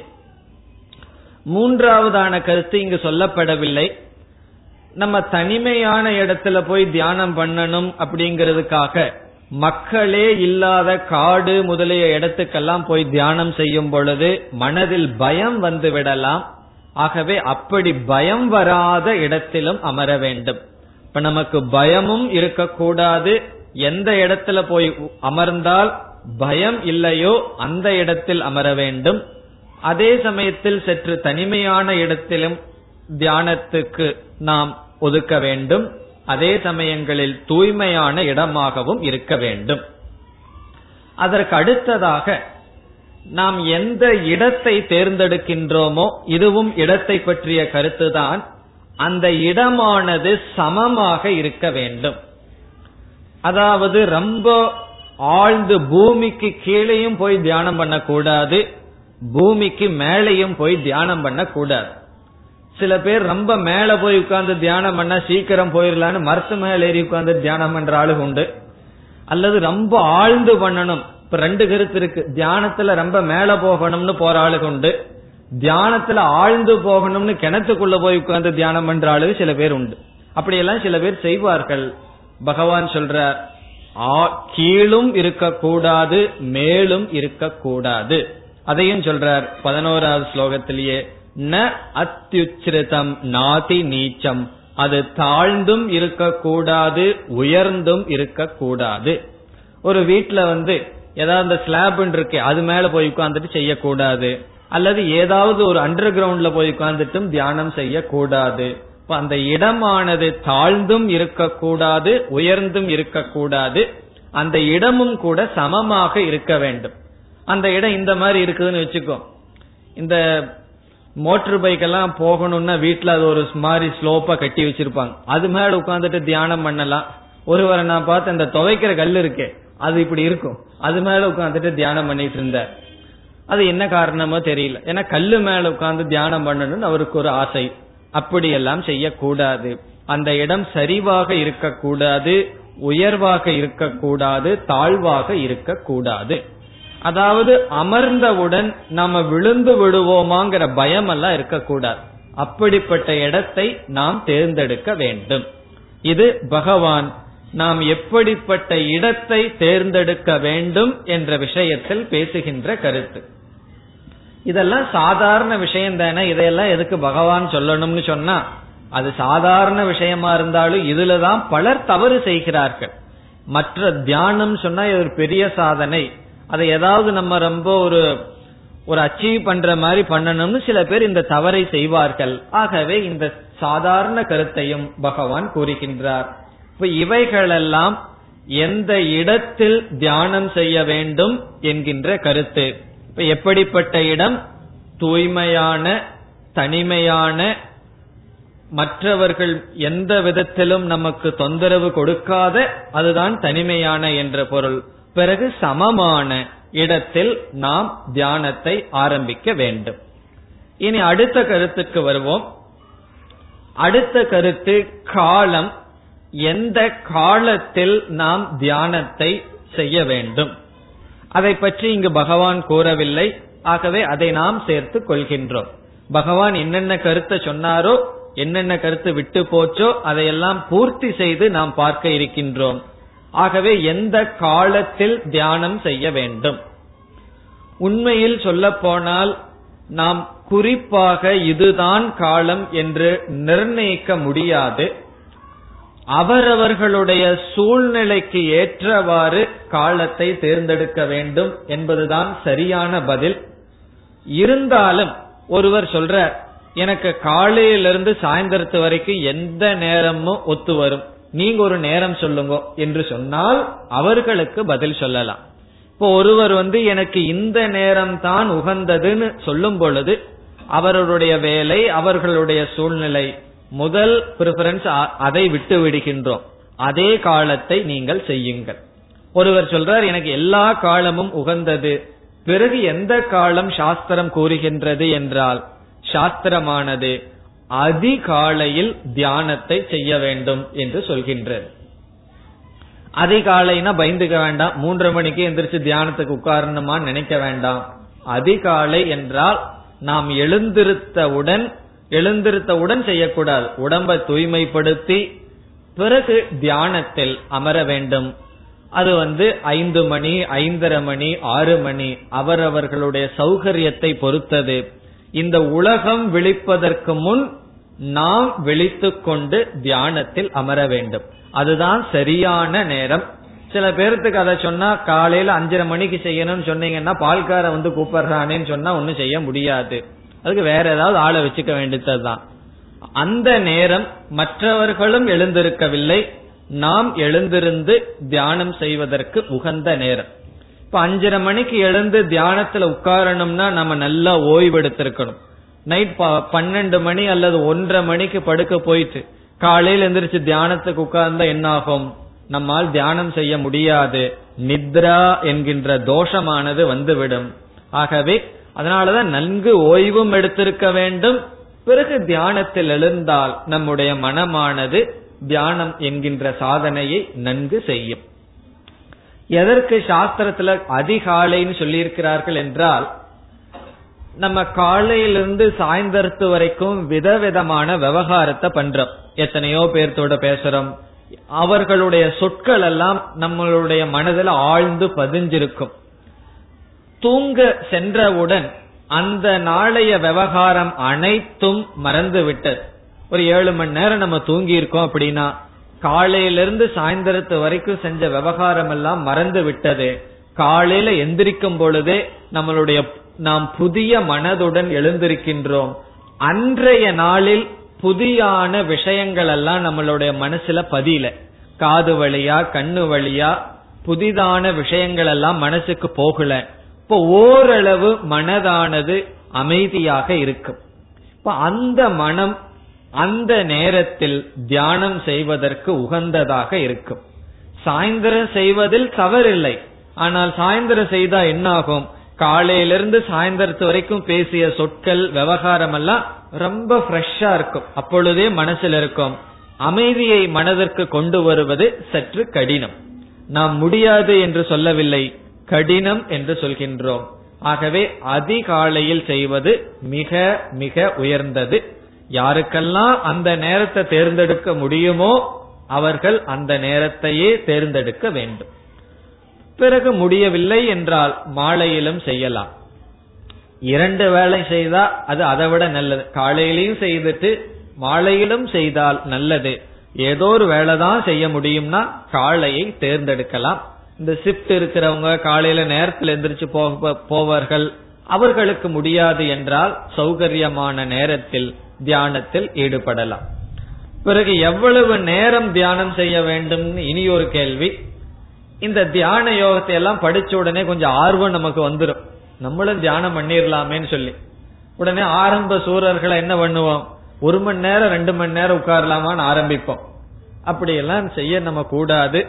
மூன்றாவதான கருத்து இங்கு சொல்லப்படவில்லை. நம்ம தனிமையான இடத்துல போய் தியானம் பண்ணணும் அப்படிங்கிறதுக்காக மக்களே இல்லாத காடு முதலிய இடத்துக்கெல்லாம் போய் தியானம் செய்யும் பொழுது மனதில் பயம் வந்து விடலாம். ஆகவே அப்படி பயம் வராத இடத்திலும் அமர வேண்டும். இப்ப நமக்கு பயமும் இருக்கக்கூடாது. எந்த இடத்துல போய் அமர்ந்தால் பயம் இல்லையோ அந்த இடத்தில் அமர வேண்டும். அதே சமயத்தில் சற்று தனிமையான இடத்திலும் தியானத்துக்கு நாம் ஒதுக்க வேண்டும். அதே சமயங்களில் தூய்மையான இடமாகவும் இருக்க வேண்டும். அதற்கு அடுத்ததாக நாம் எந்த இடத்தை தேர்ந்தெடுக்கின்றோமோ இதுவும் இடத்தை பற்றிய கருத்துதான். அந்த இடமானது சமமாக இருக்க வேண்டும். அதாவது ரொம்ப ஆழ்ந்து பூமிக்கு கீழேயும் போய் தியானம் பண்ணக்கூடாது பூமிக்கு மேலேயும் போய் தியானம் பண்ணக்கூடாது. சில பேர் ரொம்ப மேல போய் உட்கார்ந்து தியானம் பண்ணா சீக்கிரம் போயிடலான்னு மரத்து மேல ஏறி உட்கார்ந்து தியானம் பண்ற ஆளு உண்டு. அல்லது ரொம்ப ஆழ்ந்து பண்ணணும். இப்ப ரெண்டு கருத்து இருக்கு. தியானத்துல ரொம்ப மேல போகணும்னு போற ஆளு உண்டு. தியானத்துல ஆழ்ந்து போகணும்னு கிணத்துக்குள்ள போய் உட்கார்ந்து தியானம் பண்ற ஆளு சில பேர் உண்டு. அப்படியெல்லாம் சில பேர் செய்வார்கள். பகவான் சொல்றார் கீழும் இருக்கக்கூடாது மேலும் இருக்கக்கூடாது. அதையும் சொல்றார் பதினோராவது ஸ்லோகத்திலேயே ந அத்தியுச்சிருதம் நாதி நீச்சம். அது தாழ்ந்தும் இருக்கக்கூடாது உயர்ந்தும் இருக்கக்கூடாது. ஒரு வீட்டுல வந்து ஏதாவது அந்த ஸ்லாப் இருக்கு அது மேல போய் உட்கார்ந்துட்டு செய்யக்கூடாது. அல்லது ஏதாவது ஒரு அண்டர் கிரவுண்ட்ல போய் உட்கார்ந்துட்டும் தியானம் செய்யக்கூடாது. அந்த இடமானது தாழ்ந்தும் இருக்கக்கூடாது உயர்ந்தும் இருக்கக்கூடாது. அந்த இடமும் கூட சமமாக இருக்க வேண்டும். அந்த இடம் இந்த மாதிரி இருக்குதுன்னு வச்சுக்கோ. இந்த மோட்டர் பைக் எல்லாம் போகணும்னா வீட்டுல அது ஒரு மாதிரி ஸ்லோப்பா கட்டி வச்சிருப்பாங்க. அது மேல உட்காந்துட்டு தியானம் பண்ணலாம். ஒருவரை நான் பார்த்து அந்த துவைக்கிற கல் இருக்கே அது இப்படி இருக்கும். அது மேல உட்காந்துட்டு தியானம் பண்ணிட்டு இருந்தார். அது என்ன காரணமோ தெரியல. ஏன்னா கல்லு மேல உட்காந்து தியானம் பண்ணணும்னு அவருக்கு ஒரு ஆசை. அப்படியெல்லாம் செய்யக்கூடாது. அந்த இடம் சரிவாக இருக்கக்கூடாது உயர்வாக இருக்கக்கூடாது தாழ்வாக இருக்கக்கூடாது. அதாவது அமர்ந்தவுடன் நாம விழுந்து விடுவோமாங்கிற பயம் எல்லாம் இருக்கக்கூடாது. அப்படிப்பட்ட இடத்தை நாம் தேர்ந்தெடுக்க வேண்டும். இது பகவான் நாம் எப்படிப்பட்ட இடத்தை தேர்ந்தெடுக்க வேண்டும் என்ற விஷயத்தில் பேசுகின்ற கருத்து. இதெல்லாம் சாதாரண விஷயம் தானே இதையெல்லாம் எதுக்கு பகவான் சொல்லணும்னு சொன்னா அது சாதாரண விஷயமா இருந்தாலும் இதுலதான் பலர் தவறு செய்கிறார்கள். மற்ற தியானம் சொன்னா இது ஒரு பெரிய சாதனை. அதை ஏதாவது நம்ம ரொம்ப ஒரு ஒரு அச்சீவ் பண்ற மாதிரி பண்ணணும்னு சில பேர் இந்த தவறை செய்வார்கள். ஆகவே இந்த சாதாரண கருத்தையும் பகவான் கூறுகின்றார். இப்ப இவைகளெல்லாம் எந்த இடத்தில் தியானம் செய்ய வேண்டும் என்கின்ற கருத்து. இப்ப எப்படிப்பட்ட இடம்? தூய்மையான தனிமையான மற்றவர்கள் எந்த விதத்திலும் நமக்கு தொந்தரவு கொடுக்காத அதுதான் தனிமையான என்ற பொருள். பிறகு சமமான இடத்தில் நாம் தியானத்தை ஆரம்பிக்க வேண்டும். இனி அடுத்த கருத்துக்கு வருவோம். அடுத்த கருத்து காலம். எந்த காலத்தில் நாம் தியானத்தை செய்ய வேண்டும்? அதை பற்றி இங்கு பகவான் கூறவில்லை. ஆகவே அதை நாம் சேர்த்து கொள்கின்றோம். பகவான் என்னென்ன கருத்தை சொன்னாரோ என்னென்ன கருத்து விட்டு போச்சோ அதையெல்லாம் பூர்த்தி செய்து நாம் பார்க்க இருக்கின்றோம். ஆகவே எந்த காலத்தில் தியானம் செய்ய வேண்டும்? உண்மையில் சொல்ல போனால் நாம் குறிப்பாக இதுதான் காலம் என்று நிர்ணயிக்க முடியாது. அவரவர்களுடைய சூழ்நிலைக்கு ஏற்றவாறு காலத்தை தேர்ந்தெடுக்க வேண்டும் என்பதுதான் சரியான பதில். இருந்தாலும் ஒருவர் சொல்ற எனக்கு காலையிலிருந்து சாயந்தரத்து வரைக்கும் எந்த நேரமும் ஒத்து வரும். நீங்க ஒரு நேரம் சொல்லுங்க என்று சொன்னால் அவர்களுக்கு பதில் சொல்லலாம். இப்போ ஒருவர் வந்து எனக்கு இந்த நேரம் தான் உகந்ததுன்னு சொல்லும் பொழுது அவர்களுடைய வேலை அவர்களுடைய சூழ்நிலை முதல் பிரிபரன்ஸ் அதை விட்டு விடுகின்றோம். அதே காலத்தை நீங்கள் செய்யுங்கள். ஒருவர் சொல்றார் எனக்கு எல்லா காலமும் உகந்தது. பிறகு எந்த காலம் சாஸ்திரம் கூறுகின்றது என்றால் சாஸ்திரமானது அதிகாலையில் தியானத்தை செய்ய வேண்டும் என்று சொல்கின்றது. அதிகாலைனா பயந்துக்க வேண்டாம். மூன்று மணிக்கு எந்திரிச்சு தியானத்துக்கு உட்காரணுமா நினைக்க வேண்டாம். அதிகாலை என்றால் நாம் எழுந்திருத்தவுடன் எழுந்திருத்தவுடன் செய்யக்கூடாது. உடம்பை தூய்மைப்படுத்தி பிறகு தியானத்தில் அமர வேண்டும். அது வந்து ஐந்து மணி ஐந்தரை மணி ஆறு மணி அவரவர்களுடைய சௌகரியத்தை பொறுத்தது. இந்த உலகம் விழிப்பதற்கு முன் நாம் விழித்து கொண்டு தியானத்தில் அமர வேண்டும். அதுதான் சரியான நேரம். சில பேர்த்துக்கு அதை சொன்னா காலையில அஞ்சரை மணிக்கு செய்யணும்னு சொன்னீங்கன்னா பால்கார வந்து கூப்பிடுறானேன்னு சொன்னா ஒன்னும் செய்ய முடியாது. அதுக்கு வேற ஏதாவது ஆளை வச்சுக்க வேண்டியதுதான். அந்த நேரம் மற்றவர்களும் எழுந்திருக்கவில்லை. நாம் எழுந்திருந்து தியானம் செய்வதற்கு உகந்த நேரம். இப்ப அஞ்சரை மணிக்கு எழுந்து தியானத்துல உட்காரணும்னா நம்ம நல்லா ஓய்வெடுத்திருக்கணும். நைட் பன்னெண்டு மணி அல்லது ஒன்றரை மணிக்கு படுக்க போயிட்டு காலையில் எந்திரிச்சு தியானத்துக்கு உட்கார்ந்தா என்ன ஆகும் நம்மால் தியானம் செய்ய முடியாது. நித்ரா என்கின்ற தோஷமானது வந்துவிடும். ஆகவே அதனாலதான் நன்கு ஓய்வும் எடுத்திருக்க வேண்டும். பிறகு தியானத்தில் எழுந்தால் நம்முடைய மனமானது தியானம் என்கின்ற சாதனையை நன்கு செய்யும். எதற்கு சாஸ்திரத்துல அதிகாலைன்னு சொல்லியிருக்கிறார்கள் என்றால் நம்ம காலையிலிருந்து சாயந்தரத்து வரைக்கும் விதவிதமான விவகாரத்தை பண்றோம். எத்தனையோ பேர்த்தோட பேசுறோம். அவர்களுடைய சொற்கள் எல்லாம் நம்மளுடைய மனதில் ஆழ்ந்து பதிஞ்சிருக்கும். தூங்க சென்றவுடன் அந்த நாளைய விவகாரம் அனைத்தும் மறந்து விட்டது ஒரு ஏழு மணி நேரம் நம்ம தூங்கி இருக்கோம் அப்படின்னா காலையிலிருந்து சாயந்தரத்து வரைக்கும் செஞ்ச விவகாரம் எல்லாம் மறந்து விட்டது காலையில எந்திரிக்கும் பொழுதே நம்மளுடைய நாம் புதிய மனதுடன் எழுந்திருக்கின்றோம். அன்றைய நாளில் புதியான விஷயங்கள் எல்லாம் நம்மளுடைய மனசுல பதியல. காது வழியா கண்ணு வழியா புதிதான விஷயங்கள் எல்லாம் மனசுக்கு போகல. இப்போ ஓரளவு மனதானது அமைதியாக இருக்கும். இப்ப அந்த மனம் அந்த நேரத்தில் தியானம் செய்வதற்கு உகந்ததாக இருக்கும். சாயந்தரம் செய்வதில் தவறில்லை. ஆனால் சாயந்தரம் செய்தா என்ன ஆகும் காலையிலிருந்து சாயந்தரத்து வரைக்கும் பேசிய சொற்கள் விவகாரம் எல்லாம் ரொம்ப ஃப்ரெஷ்ஷா இருக்கும். அப்பொழுதே மனசில் இருக்கும். அமைதியை மனதிற்கு கொண்டு வருவது சற்று கடினம். நாம் முடியாது என்று சொல்லவில்லை. கடினம் என்று சொல்கின்றோம். ஆகவே அதிகாலையில் செய்வது மிக மிக உயர்ந்தது. யாருக்கெல்லாம் அந்த நேரத்தை தேர்ந்தெடுக்க முடியுமோ அவர்கள் அந்த நேரத்தையே தேர்ந்தெடுக்க வேண்டும். பிறகு முடியவில்லை என்றால் மாலையிலும் செய்யலாம். இரண்டு வேலை செய்தா அது அதை விட நல்லது. காலையிலையும் செய்துட்டு மாலையிலும் செய்தால் நல்லது. ஏதோ ஒரு வேலை தான் செய்ய முடியும்னா காலையை தேர்ந்தெடுக்கலாம். இந்த ஷிப்ட் இருக்கிறவங்க காலையில நேரத்தில் எந்திரிச்சு போவார்கள். அவர்களுக்கு முடியாது என்றால் சௌகரியமான நேரத்தில் தியானத்தில் ஈடுபடலாம். பிறகு எவ்வளவு நேரம் தியானம் செய்ய வேண்டும் இனி ஒரு கேள்வி. இந்த தியான யோகத்தை எல்லாம் படிச்ச உடனே கொஞ்சம் ஆர்வம் நமக்கு வந்துடும் நம்மளும் தியானம் பண்ணிடலாமேன்னு சொல்லி. உடனே ஆரம்ப சூரர்களை என்ன பண்ணுவோம்? ஒரு மணி நேரம் ரெண்டு மணி நேரம் உட்காரலாமான்னு ஆரம்பிப்போம். அப்படியெல்லாம் செய்ய நம்ம கூடாது.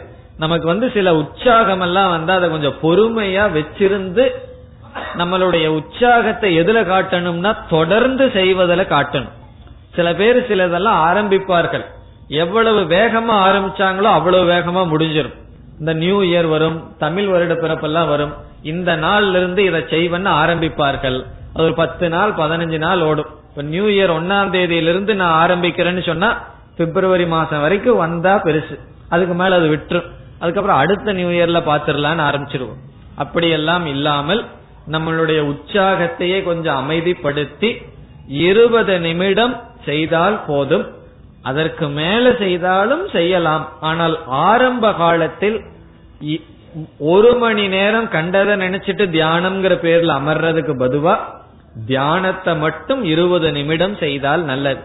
நமக்கு வந்து சில உற்சாகம் எல்லாம் வந்து அதை கொஞ்சம் பொறுமையா வச்சிருந்து நம்மளுடைய உற்சாகத்தை எதுல காட்டணும்னா தொடர்ந்து செய்வதில் காட்டணும். சில பேர் சிலதெல்லாம் ஆரம்பிப்பார்கள். எவ்வளவு வேகமா ஆரம்பிச்சாங்களோ அவ்வளவு வேகமா முடிஞ்சிடும் இந்த நியூ இயர் வரும் தமிழ் வருட பிறப்பெல்லாம் வரும். இந்த நாள்ல இருந்து இதை செய்வன்னு ஆரம்பிப்பார்கள். அது ஒரு பத்து நாள் பதினஞ்சு நாள் ஓடும். இப்ப நியூ இயர் ஒன்னாம் தேதியிலிருந்து நான் ஆரம்பிக்கிறேன்னு சொன்னா பிப்ரவரி மாசம் வரைக்கும் வந்தா பெருசு. அதுக்கு மேல அது விட்டுரும். அதுக்கப்புறம் அடுத்த நியூ இயர்ல பாத்திரலான்னு ஆரம்பிச்சிருவோம் அப்படியெல்லாம் இல்லாமல் நம்மளுடைய உற்சாகத்தையே கொஞ்சம் அமைதிப்படுத்தி இருபது நிமிடம் செய்தால் போதும். அதற்கு மேல செய்தாலும் செய்யலாம். ஆனால் ஆரம்ப காலத்தில் ஒரு மணி நேரம் கண்டதை நினைச்சிட்டு தியானம்ங்கிற பேர்ல அமர்றதுக்கு பதுவா தியானத்தை மட்டும் இருபது நிமிடம் செய்தால் நல்லது.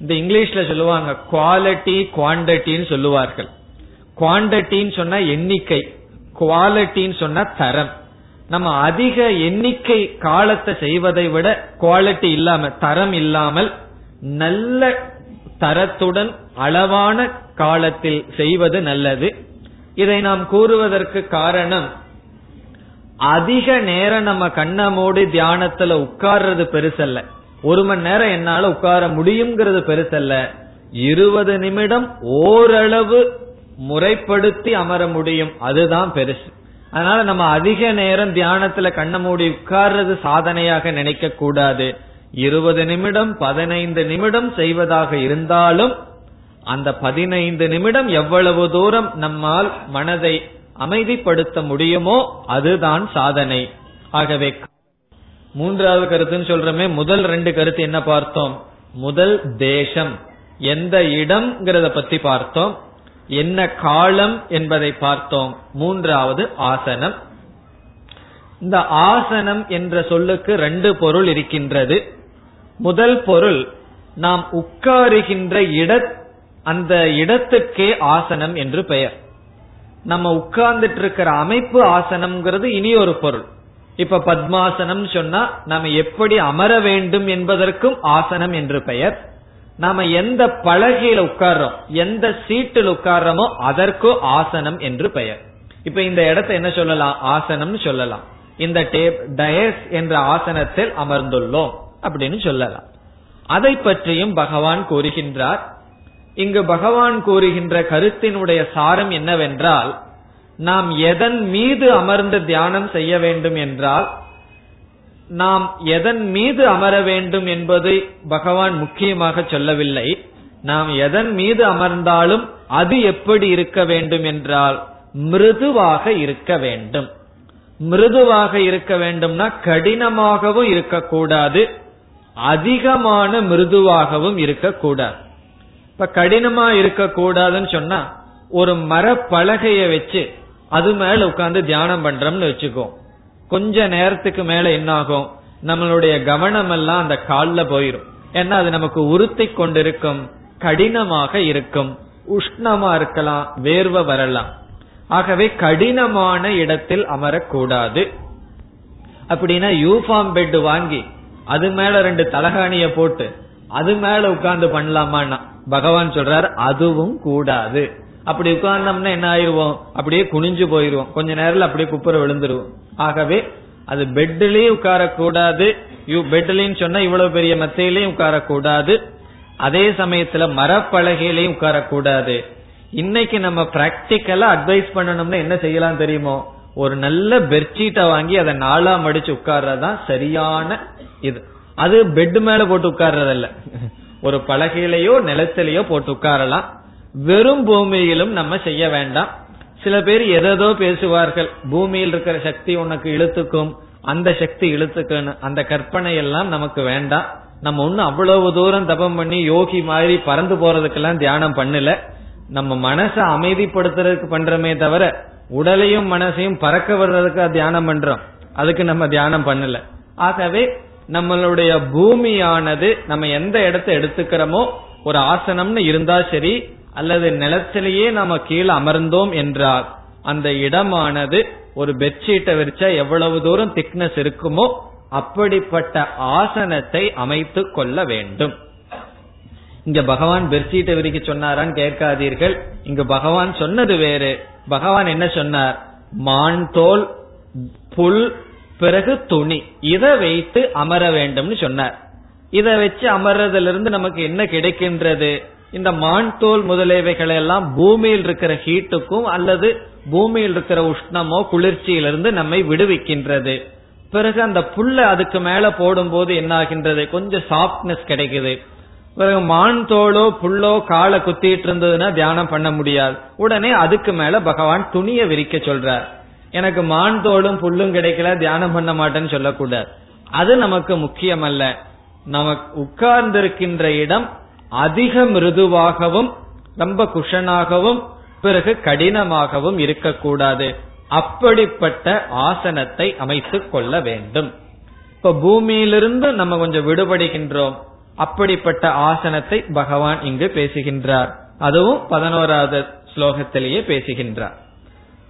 இந்த இங்கிலீஷ்ல சொல்லுவாங்க குவாலிட்டி குவாண்டிட்டின்னு சொல்லுவார்கள். குவாண்டிட்டின்னு சொன்னா எண்ணிக்கை குவாலிட்டின்னு சொன்னா தரம். நம்ம அதிக எண்ணிக்கை காலத்தை செய்வதை விட குவாலிட்டி இல்லாம தரம் இல்லாமல் நல்ல தரத்துடன் அளவான காலத்தில் செய்வது நல்லது. இதை நாம் கூறுவதற்கு காரணம் அதிக நேரம் நம்ம கண்ண மூடி தியானத்துல உட்கார்றது பெருசல்ல. ஒரு மணி நேரம் என்னால உட்கார முடியுங்கிறது பெருசல்ல. இருபது நிமிடம் ஓரளவு முறைப்படுத்தி அமர முடியும். அதுதான் பெருசு. அதனால நம்ம அதிக நேரம் தியானத்துல கண்ண மூடி உட்கார்றது சாதனையாக நினைக்க கூடாது இருபது நிமிடம் பதினைந்து நிமிடம் செய்வதாக இருந்தாலும் அந்த பதினைந்து நிமிடம் எவ்வளவு தூரம் நம்மால் மனதை அமைதிப்படுத்த முடியுமோ அதுதான் சாதனை. ஆகவே மூன்றாவது கருத்துன்னு சொல்றமே முதல் ரெண்டு கருத்து என்ன பார்த்தோம்? முதல் தேசம். எந்த இடம்ங்கிறத பத்தி பார்த்தோம். என்ன காலம் என்பதை பார்த்தோம். மூன்றாவது ஆசனம். இந்த ஆசனம் என்ற சொல்லுக்கு ரெண்டு பொருள் இருக்கின்றது. முதல் பொருள் நாம் உட்காருகின்ற இட அந்த இடத்துக்கே ஆசனம் என்று பெயர். நம்ம உட்கார்ந்துட்டு இருக்கிற அமைப்பு ஆசனம்ங்கிறது இனி ஒரு பொருள். இப்ப பத்மாசனம் சொன்னா நம்ம எப்படி அமர வேண்டும் என்பதற்கும் ஆசனம் என்று பெயர். நாம எந்த பலகையில உட்கார்றோம் எந்த சீட்டில் உட்கார்றோமோ அதற்கு ஆசனம் என்று பெயர். இப்ப இந்த இடத்தை என்ன சொல்லலாம்? ஆசனம்னு சொல்லலாம். இந்த டேப் டயஸ் என்ற ஆசனத்தில் அமர்ந்துள்ளோம் அப்படின்னு சொல்லலாம். அதை பற்றியும் பகவான் கூறுகின்றார். இங்கு பகவான் கூறுகின்ற கருத்தினுடைய சாரம் என்னவென்றால் நாம் எதன் மீது அமர்ந்து தியானம் செய்ய வேண்டும் என்றால் நாம் எதன் மீது அமர வேண்டும் என்பதை பகவான் முக்கியமாக சொல்லவில்லை. நாம் எதன் மீது அமர்ந்தாலும் அது எப்படி இருக்க வேண்டும் என்றால் மிருதுவாக இருக்க வேண்டும். மிருதுவாக இருக்க வேண்டும்னா கடினமாகவும் இருக்கக்கூடாது. அதிகமான மிருதுவாகவும் இருக்கக்கூடாது. இப்ப கடினமா இருக்கக்கூடாதுன்னு சொன்னா ஒரு மரப்பலகைய வச்சு அது மேல உட்கார்ந்து தியானம் பண்றோம்னு வச்சுக்கோ. கொஞ்ச நேரத்துக்கு மேல என்ன ஆகும் நம்மளுடைய கவனம் எல்லாம் அந்த கால்ல போயிரும். ஏன்னா அது நமக்கு உறுத்தி கொண்டிருக்கும் கடினமாக இருக்கும். உஷ்ணமா இருக்கலாம் வேர்வை வரலாம். ஆகவே கடினமான இடத்தில் அமரக்கூடாது. அப்படின்னா யூஃபார்ம் பெட் வாங்கி அது மேல ரெண்டு தலகாணிய போட்டு அது மேல உட்கார்ந்து பண்ணலாமான்னா பகவான் சொல்றாரு அதுவும் கூடாது. அப்படி உட்கார்ந்தோம்னா என்ன ஆயிருவோம்? அப்படியே குனிஞ்சு போயிருவோம். கொஞ்ச நேரம் அப்படியே குப்புற விழுந்துருவோம். ஆகவே அது பெட்லயே உட்காரக்கூடாது. பெட்லயும் சொன்னா இவ்வளவு பெரிய மெத்தையிலையும் உட்காரக்கூடாது. அதே சமயத்துல மரப்பலகையிலையும் உட்காரக்கூடாது. இன்னைக்கு நம்ம பிராக்டிக்கலா அட்வைஸ் பண்ணணும்னா என்ன செய்யலாம் தெரியுமோ? ஒரு நல்ல பெட்ஷீட்டை வாங்கி அதை நாளா மடிச்சு உட்கார்றதுதான் சரியான இது. அது பெட் மேல போட்டு உட்கார்றதல்ல. ஒரு பலகையிலையோ நிலத்திலேயோ போட்டு உட்காரலாம். வெறும் பூமியிலும் நம்ம செய்ய வேண்டாம். சில பேர் எதோ பேசுவார்கள். பூமியில் இருக்கிற சக்தி உனக்கு இழுத்துக்கும் அந்த சக்தி இழுத்துக்குன்னு. அந்த கற்பனை எல்லாம் நமக்கு வேண்டாம். நம்ம ஒன்னும் அவ்வளவு தூரம் தபம் பண்ணி யோகி மாதிரி பறந்து போறதுக்கெல்லாம் தியானம் பண்ணல. நம்ம மனசை அமைதிப்படுத்துறதுக்கு பண்றமே தவிர உடலையும் மனசையும் பறக்க வர்றதுக்கு தியானம் பண்றோம். அதுக்கு நம்ம தியானம் பண்ணல. ஆகவே நம்மளுடைய பூமியானது நம்ம எந்த இடத்தை எடுத்துக்கிறோமோ ஒரு ஆசனம்னு இருந்தா சரி அல்லது நிலத்திலேயே நாம கீழே அமர்ந்தோம் என்றால் அந்த இடமானது ஒரு பெட்ஷீட்டை விரிச்சா எவ்வளவு தூரம் திக்னஸ் இருக்குமோ அப்படிப்பட்ட ஆசனத்தை அமைத்து கொள்ள வேண்டும். இங்க பகவான் பெட்ஷீட்டை விரிக்க சொன்னாரான்னு கேட்காதீர்கள். இங்க பகவான் சொன்னது வேறு. பகவான் என்ன சொன்னார்? மான் தோல் புல் பிறகு துணி. இதை வைத்து அமர வேண்டும்னு சொன்னார். இதை வச்சு அமர்றதுல இருந்து நமக்கு என்ன கிடைக்கின்றது? இந்த மான் தோல் முதலியவைகள் எல்லாம் பூமியில் இருக்கிற ஹீட்டுக்கும் அல்லது பூமியில் இருக்கிற உஷ்ணமோ குளிர்ச்சியிலிருந்து நம்மை விடுவிக்கின்றது. பிறகு அந்த புல்ல அதுக்கு மேல போடும்போது என்ன ஆகின்றது கொஞ்சம் சாஃப்ட்னஸ் கிடைக்குது. பிறகு மான் தோலோ புல்லோ காலை குத்திட்டு இருந்ததுன்னா தியானம் பண்ண முடியாது. உடனே அதுக்கு மேல பகவான் துணியை விரிக்க சொல்றார். எனக்கு மான் தோலும் புல்லும் கிடைக்கல தியானம் பண்ண மாட்டேன்னு சொல்லக்கூடாது. அது நமக்கு முக்கியம் அல்ல நமக்கு உட்கார்ந்திருக்கின்ற இடம் அதிக மிருதுவாகவும் ரொம்ப குஷனாகவும் பிறகு கடினமாகவும் இருக்கக்கூடாது. அப்படிப்பட்ட ஆசனத்தை அமைத்துக் கொள்ள வேண்டும். இப்ப பூமியிலிருந்து நம்ம கொஞ்சம் விடுபடுகின்றோம். அப்படிப்பட்ட ஆசனத்தை பகவான் இங்கு பேசுகின்றார். அதுவும் பதினோராவது ஸ்லோகத்திலேயே பேசுகின்றார்.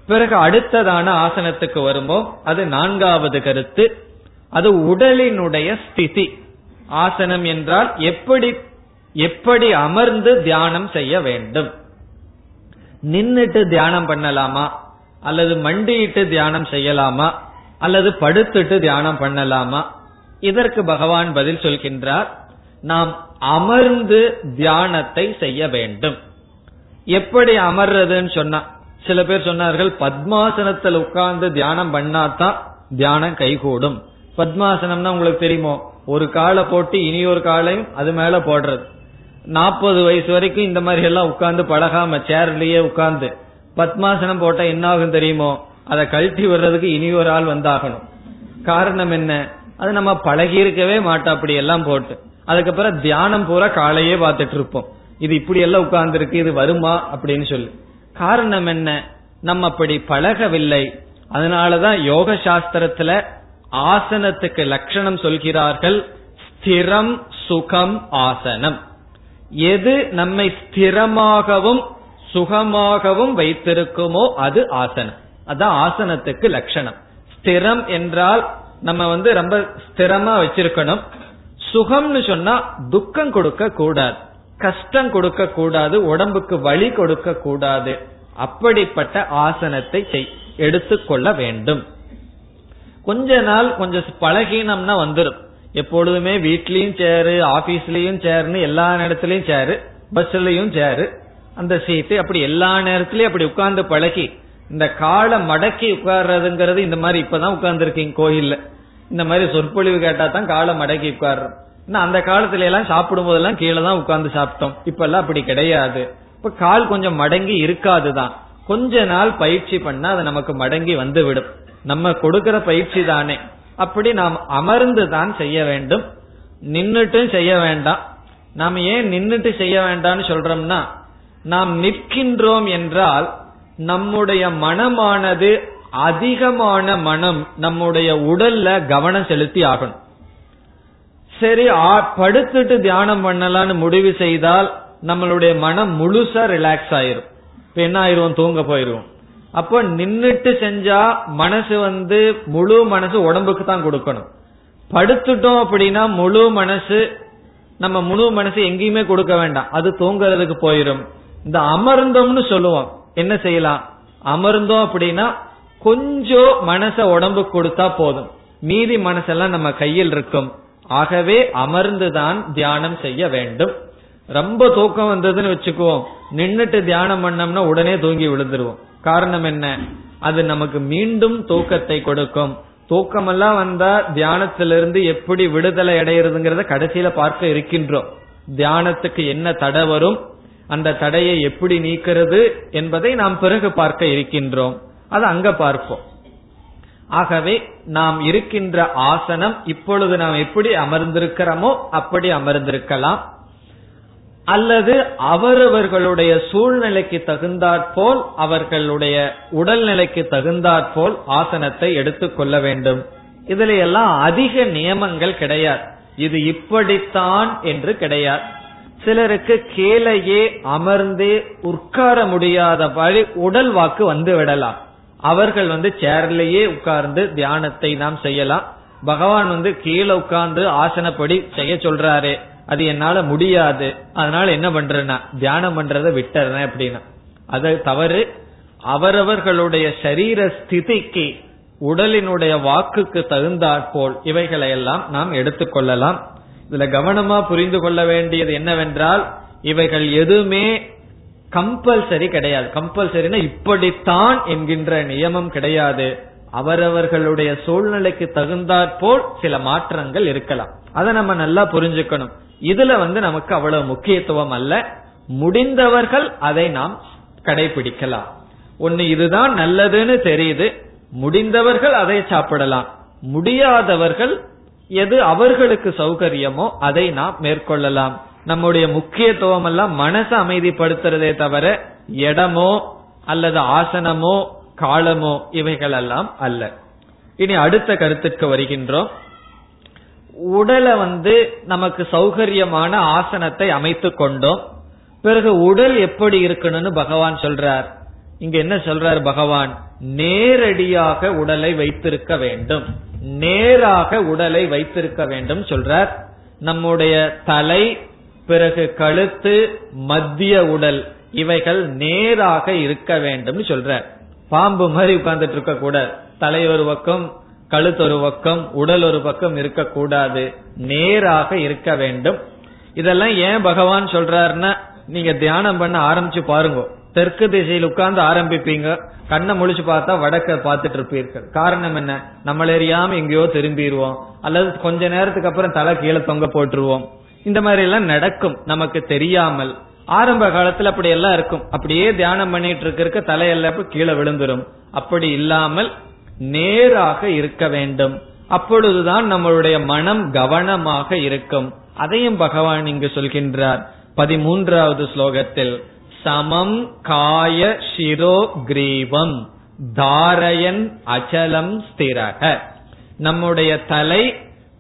பிறகு அடுத்ததான ஆசனத்துக்கு வரும்போது அது நான்காவது கருத்து. அது உடலினுடைய ஸ்திதி. ஆசனம் என்றால் எப்படி எப்படி அமர்ந்து தியானம் செய்ய வேண்டும்? நின்னுட்டு தியானம் பண்ணலாமா? அல்லது மண்டியிட்டு தியானம் செய்யலாமா? அல்லது படுத்துட்டு தியானம் பண்ணலாமா? இதற்கு பகவான் பதில் சொல்கின்றார் நாம் அமர்ந்து தியானத்தை செய்ய வேண்டும். எப்படி அமர்றதுன்னு சொன்னா சில பேர் சொன்னார்கள் பத்மாசனத்தில் உட்கார்ந்து தியானம் பண்ணாதான் தியானம் கைகூடும். பத்மாசனம்னா உங்களுக்கு தெரியுமோ ஒரு காலை போட்டு இனி ஒரு காலையும் அது மேல போடுறது. நாற்பது வயசு வரைக்கும் இந்த மாதிரி எல்லாம் உட்கார்ந்து பழகாம சேர்லயே உட்கார்ந்து பத்மாசனம் போட்டா என்ன ஆகும் தெரியுமோ? அதை கழட்டி வர்றதுக்கு இனி ஒரு ஆள் வந்தாகணும். காரணம் என்ன? அது நம்ம பழகி இருக்கவே மாட்டோம் அப்படி எல்லாம் போட்டு. அதுக்கப்புறம் தியானம் பூரா காலையே பார்த்துட்டு இருப்போம். இது இப்படி எல்லாம் உட்கார்ந்து இருக்கு இது வருமா? அப்படின்னு சொல்லி. காரணம் என்ன? நம்ம அப்படி பழகவில்லை. அதனாலதான் யோக சாஸ்திரத்துல ஆசனத்துக்கு லட்சணம் சொல்கிறார்கள். ஸ்திரம் சுகம் ஆசனம். எது நம்மை ஸ்திரமாகவும் சுகமாகவும் வைத்திருக்குமோ அது ஆசனம். அதான் ஆசனத்துக்கு லட்சணம். ஸ்திரம் என்றால் நம்ம வந்து ரொம்ப ஸ்திரமா வச்சிருக்கணும். சுகம்னு சொன்னா துக்கம் கொடுக்க கூடாது. கஷ்டம் கொடுக்க கூடாது. உடம்புக்கு வழி கொடுக்க கூடாது. அப்படிப்பட்ட ஆசனத்தை எடுத்துக்கொள்ள வேண்டும். கொஞ்ச நாள் கொஞ்சம் பழகினம்னா வந்துடும் எப்பொழுதுமே வீட்லயும் சேரு ஆபீஸ்லயும் சேர்னு எல்லா நேரத்திலயும் சேரு பஸ்லயும் சேரு. அந்த சீட்டு அப்படி எல்லா நேரத்திலயும் அப்படி உட்கார்ந்து பழகி இந்த காலை மடக்கி உட்கார்றதுங்கிறது இந்த மாதிரி இப்பதான் உட்கார்ந்துருக்கீங்க கோயில்ல. இந்த மாதிரி சொற்பொழிவு கேட்டா தான் காலை மடக்கி உட்கார்றோம். அந்த காலத்துல எல்லாம் சாப்பிடும் போதெல்லாம் கீழே தான் உட்கார்ந்து சாப்பிட்டோம். இப்ப எல்லாம் அப்படி கிடையாது. இப்ப கால் கொஞ்சம் மடங்கி இருக்காதுதான். கொஞ்ச நாள் பயிற்சி பண்ணா அது நமக்கு மடங்கி வந்துவிடும். நம்ம கொடுக்கிற பயிற்சி தானே. அப்படி நாம் அமர்ந்து தான் செய்ய வேண்டும். நின்றுட்டும் செய்ய வேண்டாம். நாம் ஏன் நின்றுட்டு செய்ய வேண்டாம்னு சொல்றோம்னா நாம் நிற்கின்றோம் என்றால் நம்முடைய மனமானது அதிகமான மனம் நம்முடைய உடல்ல கவனம் செலுத்தி ஆகணும். சரி படுத்துட்டு தியானம் பண்ணலாம்னு முடிவு செய்தால் நம்மளுடைய மனம் முழுசா ரிலாக்ஸ் ஆயிரும். இப்ப என்ன ஆயிரும்? தூங்க போயிருவோம். அப்போ நின்னுட்டு செஞ்சா மனசு வந்து முழு மனசு உடம்புக்கு தான் கொடுக்கணும். படுத்துட்டோம் அப்படின்னா முழு மனசு நம்ம முழு மனசு எங்கேயுமே கொடுக்க வேண்டாம். அது தூங்குறதுக்கு போயிரும். இந்த அமர்ந்தோம்னு சொல்லுவோம். என்ன செய்யலாம்? அமர்ந்தோம் அப்படின்னா கொஞ்சம் மனச உடம்பு கொடுத்தா போதும். மீதி மனசெல்லாம் நம்ம கையில் இருக்கும். ஆகவே அமர்ந்துதான் தியானம் செய்ய வேண்டும். ரொம்ப தூக்கம் வந்ததுன்னு வச்சுக்குவோம். நின்னுட்டு தியானம் பண்ணோம்னா உடனே தூங்கி விழுந்துருவோம். காரணம் என்ன? அது நமக்கு மீண்டும் தூக்கத்தை கொடுக்கும். தூக்கமெல்லாம் வந்தா தியானத்திலிருந்து எப்படி விடுதலை அடையிறதுங்கிறத கடைசியில பார்க்க இருக்கின்றோம். தியானத்துக்கு என்ன தடை வரும்? அந்த தடையை எப்படி நீக்கிறது என்பதை நாம் பிறகு பார்க்க இருக்கின்றோம். அது அங்க பார்ப்போம். ஆகவே நாம் இருக்கின்ற ஆசனம் இப்பொழுது நாம் எப்படி அமர்ந்திருக்கிறோமோ அப்படி அமர்ந்திருக்கலாம். அல்லது அவரவர்களுடைய சூழ்நிலைக்கு தகுந்தாற்போல் அவர்களுடைய உடல்நிலைக்கு தகுந்தாற்போல் ஆசனத்தை எடுத்துக்கொள்ள வேண்டும். இதுல எல்லாம் அதிக நியமங்கள் கிடையாது. இது இப்படித்தான் என்று கிடையாது. சிலருக்கு கீழேயே அமர்ந்து உட்கார முடியாதபடி உடல் வாக்கு வந்து விடலாம். அவர்கள் வந்து சேர்லேயே உட்கார்ந்து தியானத்தை நாம் செய்யலாம். பகவான் வந்து கீழே உட்கார்ந்து ஆசனப்படி செய்ய சொல்றாரு. அது என்னால முடியாது. அதனால என்ன பண்றேன்னா தியானம் பண்றதை விட்டுறேன் அப்படின்னா. அது தவறு. அவரவர்களுடைய சரீர ஸ்திதிக்கு உடலினுடைய வாக்குக்கு தகுந்தாற்போல் இவைகளை எல்லாம் நாம் எடுத்துக்கொள்ளலாம் இதுல கவனமா புரிந்து கொள்ள வேண்டியது என்னவென்றால் இவைகள் எதுவுமே கம்பல்சரி கிடையாது. கம்பல்சரினா இப்படித்தான் என்கின்ற நியமம் கிடையாது. அவரவர்களுடைய சூழ்நிலைக்கு தகுந்தாற்போல் சில மாற்றங்கள் இருக்கலாம். அதை நம்ம நல்லா புரிஞ்சுக்கணும். இதுல வந்து நமக்கு அவ்வளவு முக்கியத்துவம் அல்ல. முடிந்தவர்கள் அதை நாம் கடைபிடிக்கலாம். ஒன்னு இதுதான் நல்லதுன்னு தெரியுது. முடிந்தவர்கள் அதை சாப்பிடலாம். முடியாதவர்கள் எது அவர்களுக்கு சௌகரியமோ அதை நாம் மேற்கொள்ளலாம். நம்முடைய முக்கியத்துவம் எல்லாம் மனசை அமைதிப்படுத்துறதே தவிர இடமோ அல்லது ஆசனமோ காலமோ இவைகளெல்லாம் அல்ல. இனி அடுத்த கருத்துக்கு வருகின்றோம். உடலை வந்து நமக்கு சௌகரியமான ஆசனத்தை அமைத்து கொண்டோம். பிறகு உடல் எப்படி இருக்கணும்னு பகவான் சொல்றார். இங்க என்ன சொல்றார் பகவான்? நேரடியாக உடலை வைத்திருக்க வேண்டும். நேராக உடலை வைத்திருக்க வேண்டும் சொல்றார். நம்முடைய தலை பிறகு கழுத்து மத்திய உடல் இவைகள் நேராக இருக்க வேண்டும் சொல்றார். பாம்பு மாதிரி உட்கார்ந்துட்டு இருக்க கூட தலை ஒரு பக்கம் கழுத்து ஒரு பக்கம் உடல் ஒரு பக்கம் இருக்கக்கூடாது. நேராக இருக்க வேண்டும். இதெல்லாம் ஏன் பகவான் சொல்றாருன்னா நீங்க தியானம் பண்ண ஆரம்பிச்சு பாருங்க. தெற்கு திசையில் உட்கார்ந்து ஆரம்பிப்பீங்க. கண்ணை முழிச்சு பார்த்தா வடக்க பார்த்துட்டு இருப்பீர்கள். காரணம் என்ன? நம்மள எரியாம எங்கேயோ திரும்பிடுவோம். அல்லது கொஞ்ச நேரத்துக்கு அப்புறம் தலை கீழே தொங்க போட்டுருவோம். இந்த மாதிரி எல்லாம் நடக்கும். நமக்கு தெரியாமல். ஆரம்ப காலத்துல அப்படி எல்லாம் இருக்கும். அப்படியே தியானம் பண்ணிட்டு இருக்க தலையெல்லாம் கீழே விழுந்துரும். அப்படி இல்லாமல் நேராக இருக்க வேண்டும். அப்பொழுதுதான் நம்மளுடைய மனம் கவனமாக இருக்கும். அதையும் பகவான் இங்கு சொல்கின்றார். பதிமூன்றாவது ஸ்லோகத்தில் சமம் காய சிரோ கிரீவம் தாரயன் அச்சலம் ஸ்திரக. நம்முடைய தலை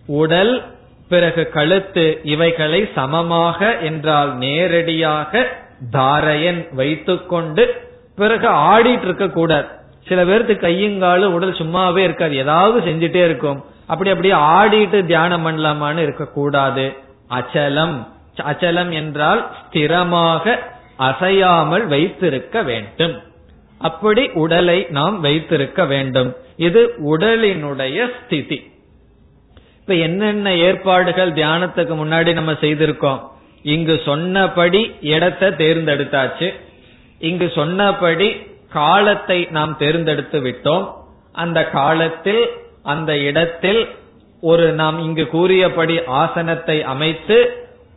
உடல் பிறகு கழுத்து இவைகளை சமமாக என்றால் நேரடியாக தாரையன் வைத்துக்கொண்டு பிறகு ஆடிட்டு இருக்க கூடாது சில பேருக்கு கையுங்காலும் உடல் சும்மாவே இருக்காது. ஏதாவது செஞ்சுட்டே இருக்கும். அப்படி அப்படியே ஆடிட்டு தியானம் பண்ணலாமான்னு இருக்கக்கூடாது. அச்சலம். அச்சலம் என்றால் ஸ்திரமாக அசையாமல் வைத்திருக்க வேண்டும். அப்படி உடலை நாம் வைத்திருக்க வேண்டும். இது உடலினுடைய ஸ்திதி. இப்ப என்னென்ன ஏற்பாடுகள் தியானத்துக்கு முன்னாடி நம்ம செய்திருக்கோம்? இங்கு சொன்னபடி இடத்தை தேர்ந்தெடுத்தாச்சு. இங்கு சொன்னபடி காலத்தை நாம் தேர்ந்தெடுத்து விட்டோம். அந்த காலத்தில் அந்த இடத்தில் ஒரு நாம் இங்கு கூறியபடி ஆசனத்தை அமைத்து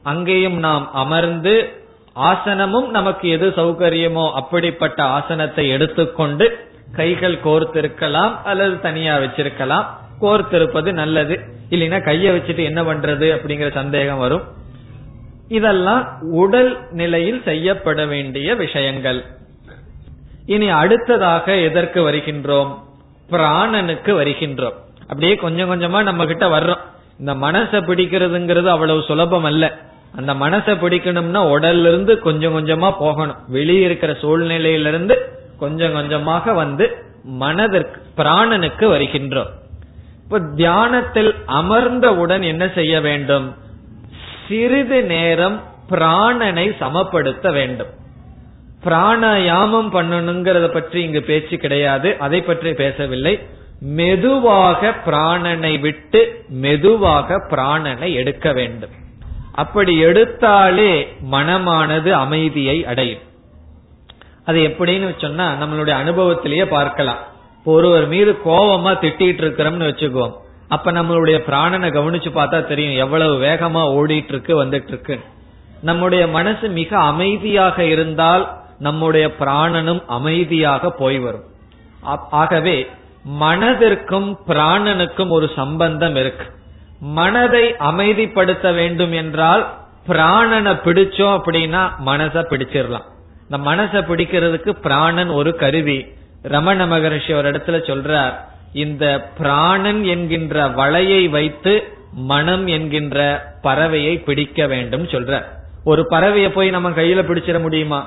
அங்கேயும் நாம் அமர்ந்து ஆசனமும் நமக்கு எது சௌகரியமோ அப்படிப்பட்ட ஆசனத்தை எடுத்துக்கொண்டு கைகள் கோர்த்திருக்கலாம் அல்லது தனியா வச்சிருக்கலாம். கோர்த்திருப்பது நல்லது. இல்லைன்னா கையை வச்சுட்டு என்ன பண்றது அப்படிங்கிற சந்தேகம் வரும். இதெல்லாம் உடல் நிலையில் செய்யப்பட வேண்டிய விஷயங்கள். இனி அடுத்ததாக எதற்கு வருகின்றோம்? பிராணனுக்கு வருகின்றோம். அப்படியே கொஞ்சம் கொஞ்சமா நம்ம கிட்ட வர்றோம். இந்த மனசை பிடிக்கிறதுங்கிறது அவ்வளவு சுலபம் அல்ல. அந்த மனசை பிடிக்கணும்னா உடல்ல இருந்து கொஞ்சம் கொஞ்சமா போகணும். வெளியே இருக்கிற சூழ்நிலையிலிருந்து கொஞ்சம் கொஞ்சமாக வந்து மனதிற்கு பிராணனுக்கு வருகின்றோம். இப்ப தியானத்தில் அமர்ந்தவுடன் என்ன செய்ய வேண்டும்? சிறிது நேரம் பிராணனை சமப்படுத்த வேண்டும். பிராணாயாமம் பண்ணணுங்கிறத பற்றி இங்கு பேச்சு கிடையாது. அதை பற்றி பேசவில்லை. மெதுவாக பிராணனை விட்டு மெதுவாக பிராணனை எடுக்க வேண்டும். அப்படி எடுத்தாலே மனமானது அமைதியை அடையும். அது எப்படின்னு சொன்னா நம்மளுடைய அனுபவத்திலேயே பார்க்கலாம். ஒருவர் மீது கோபமா திட்டிட்டு இருக்கிறோம்னு வச்சுக்கோம் அப்ப நம்மளுடைய பிராணனை கவனிச்சு பார்த்தா தெரியும் எவ்வளவு வேகமா ஓடிட்டு இருக்கு வந்துட்டு இருக்கு நம்முடைய மனசு மிக அமைதியாக இருந்தால் நம்முடைய பிராணனும் அமைதியாக போய் வரும். ஆகவே மனதிற்கும் பிராணனுக்கும் ஒரு சம்பந்தம் இருக்கு. மனதை அமைதிப்படுத்த வேண்டும் என்றால் பிராணனை பிடிச்சோம் அப்படின்னா மனசை பிடிச்சிடலாம். இந்த மனசை பிடிக்கிறதுக்கு பிராணன் ஒரு கருவி. ரமண மகரிஷி ஒரு இடத்துல சொல்றார் இந்த பிராணன் என்கின்ற வலையை வைத்து மனம் என்கின்ற பறவையை பிடிக்க வேண்டும் சொல்ற ஒரு பறவையை போய் நம்ம கையில பிடிச்சிட முடியுமா?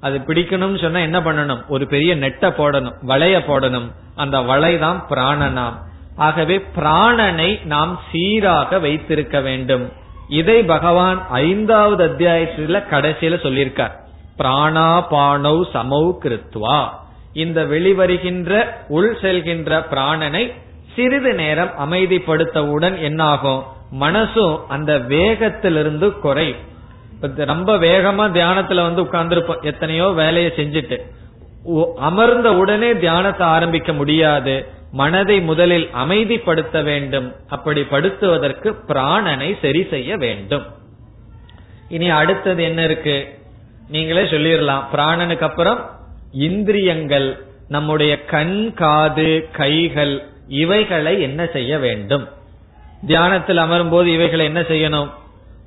அது பிடிக்கணும்னு சொன்னா என்ன பண்ணணும்? ஒரு பெரிய நெட்டை போடணும் வளைய போடணும். அந்த வளை தான் பிராணனாம். ஆகவே பிராணனை நாம் சீராக வைத்திருக்க வேண்டும். இதை பகவான் ஐந்தாவது அத்தியாயத்துல கடைசியில சொல்லியிருக்கார். பிராணா பானௌ சமௌ கிருத்வா. இந்த வெளிவருகின்ற உள் செல்கின்ற பிராணனை சிறிது நேரம் அமைதிப்படுத்தவுடன் என்னாகும்? மனசும் அந்த வேகத்திலிருந்து குறையும். ரொம்ப வேகமா தியானத்துல வந்து உட்கார்ந்துருப்போம் எத்தனையோ வேலையை செஞ்சுட்டு. அமர்ந்த உடனே தியானத்தை ஆரம்பிக்க முடியாது. மனதை முதலில் அமைதிப்படுத்த வேண்டும். அப்படி படுத்துவதற்கு பிராணனை சரி செய்ய வேண்டும். இனி அடுத்தது என்ன இருக்கு? நீங்களே சொல்லிடலாம். பிராணனுக்கு அப்புறம் இந்திரியங்கள் நம்முடைய கண் காது கைகள் இவைகளை என்ன செய்ய வேண்டும்? தியானத்தில் அமரும் போது இவைகளை என்ன செய்யணும்?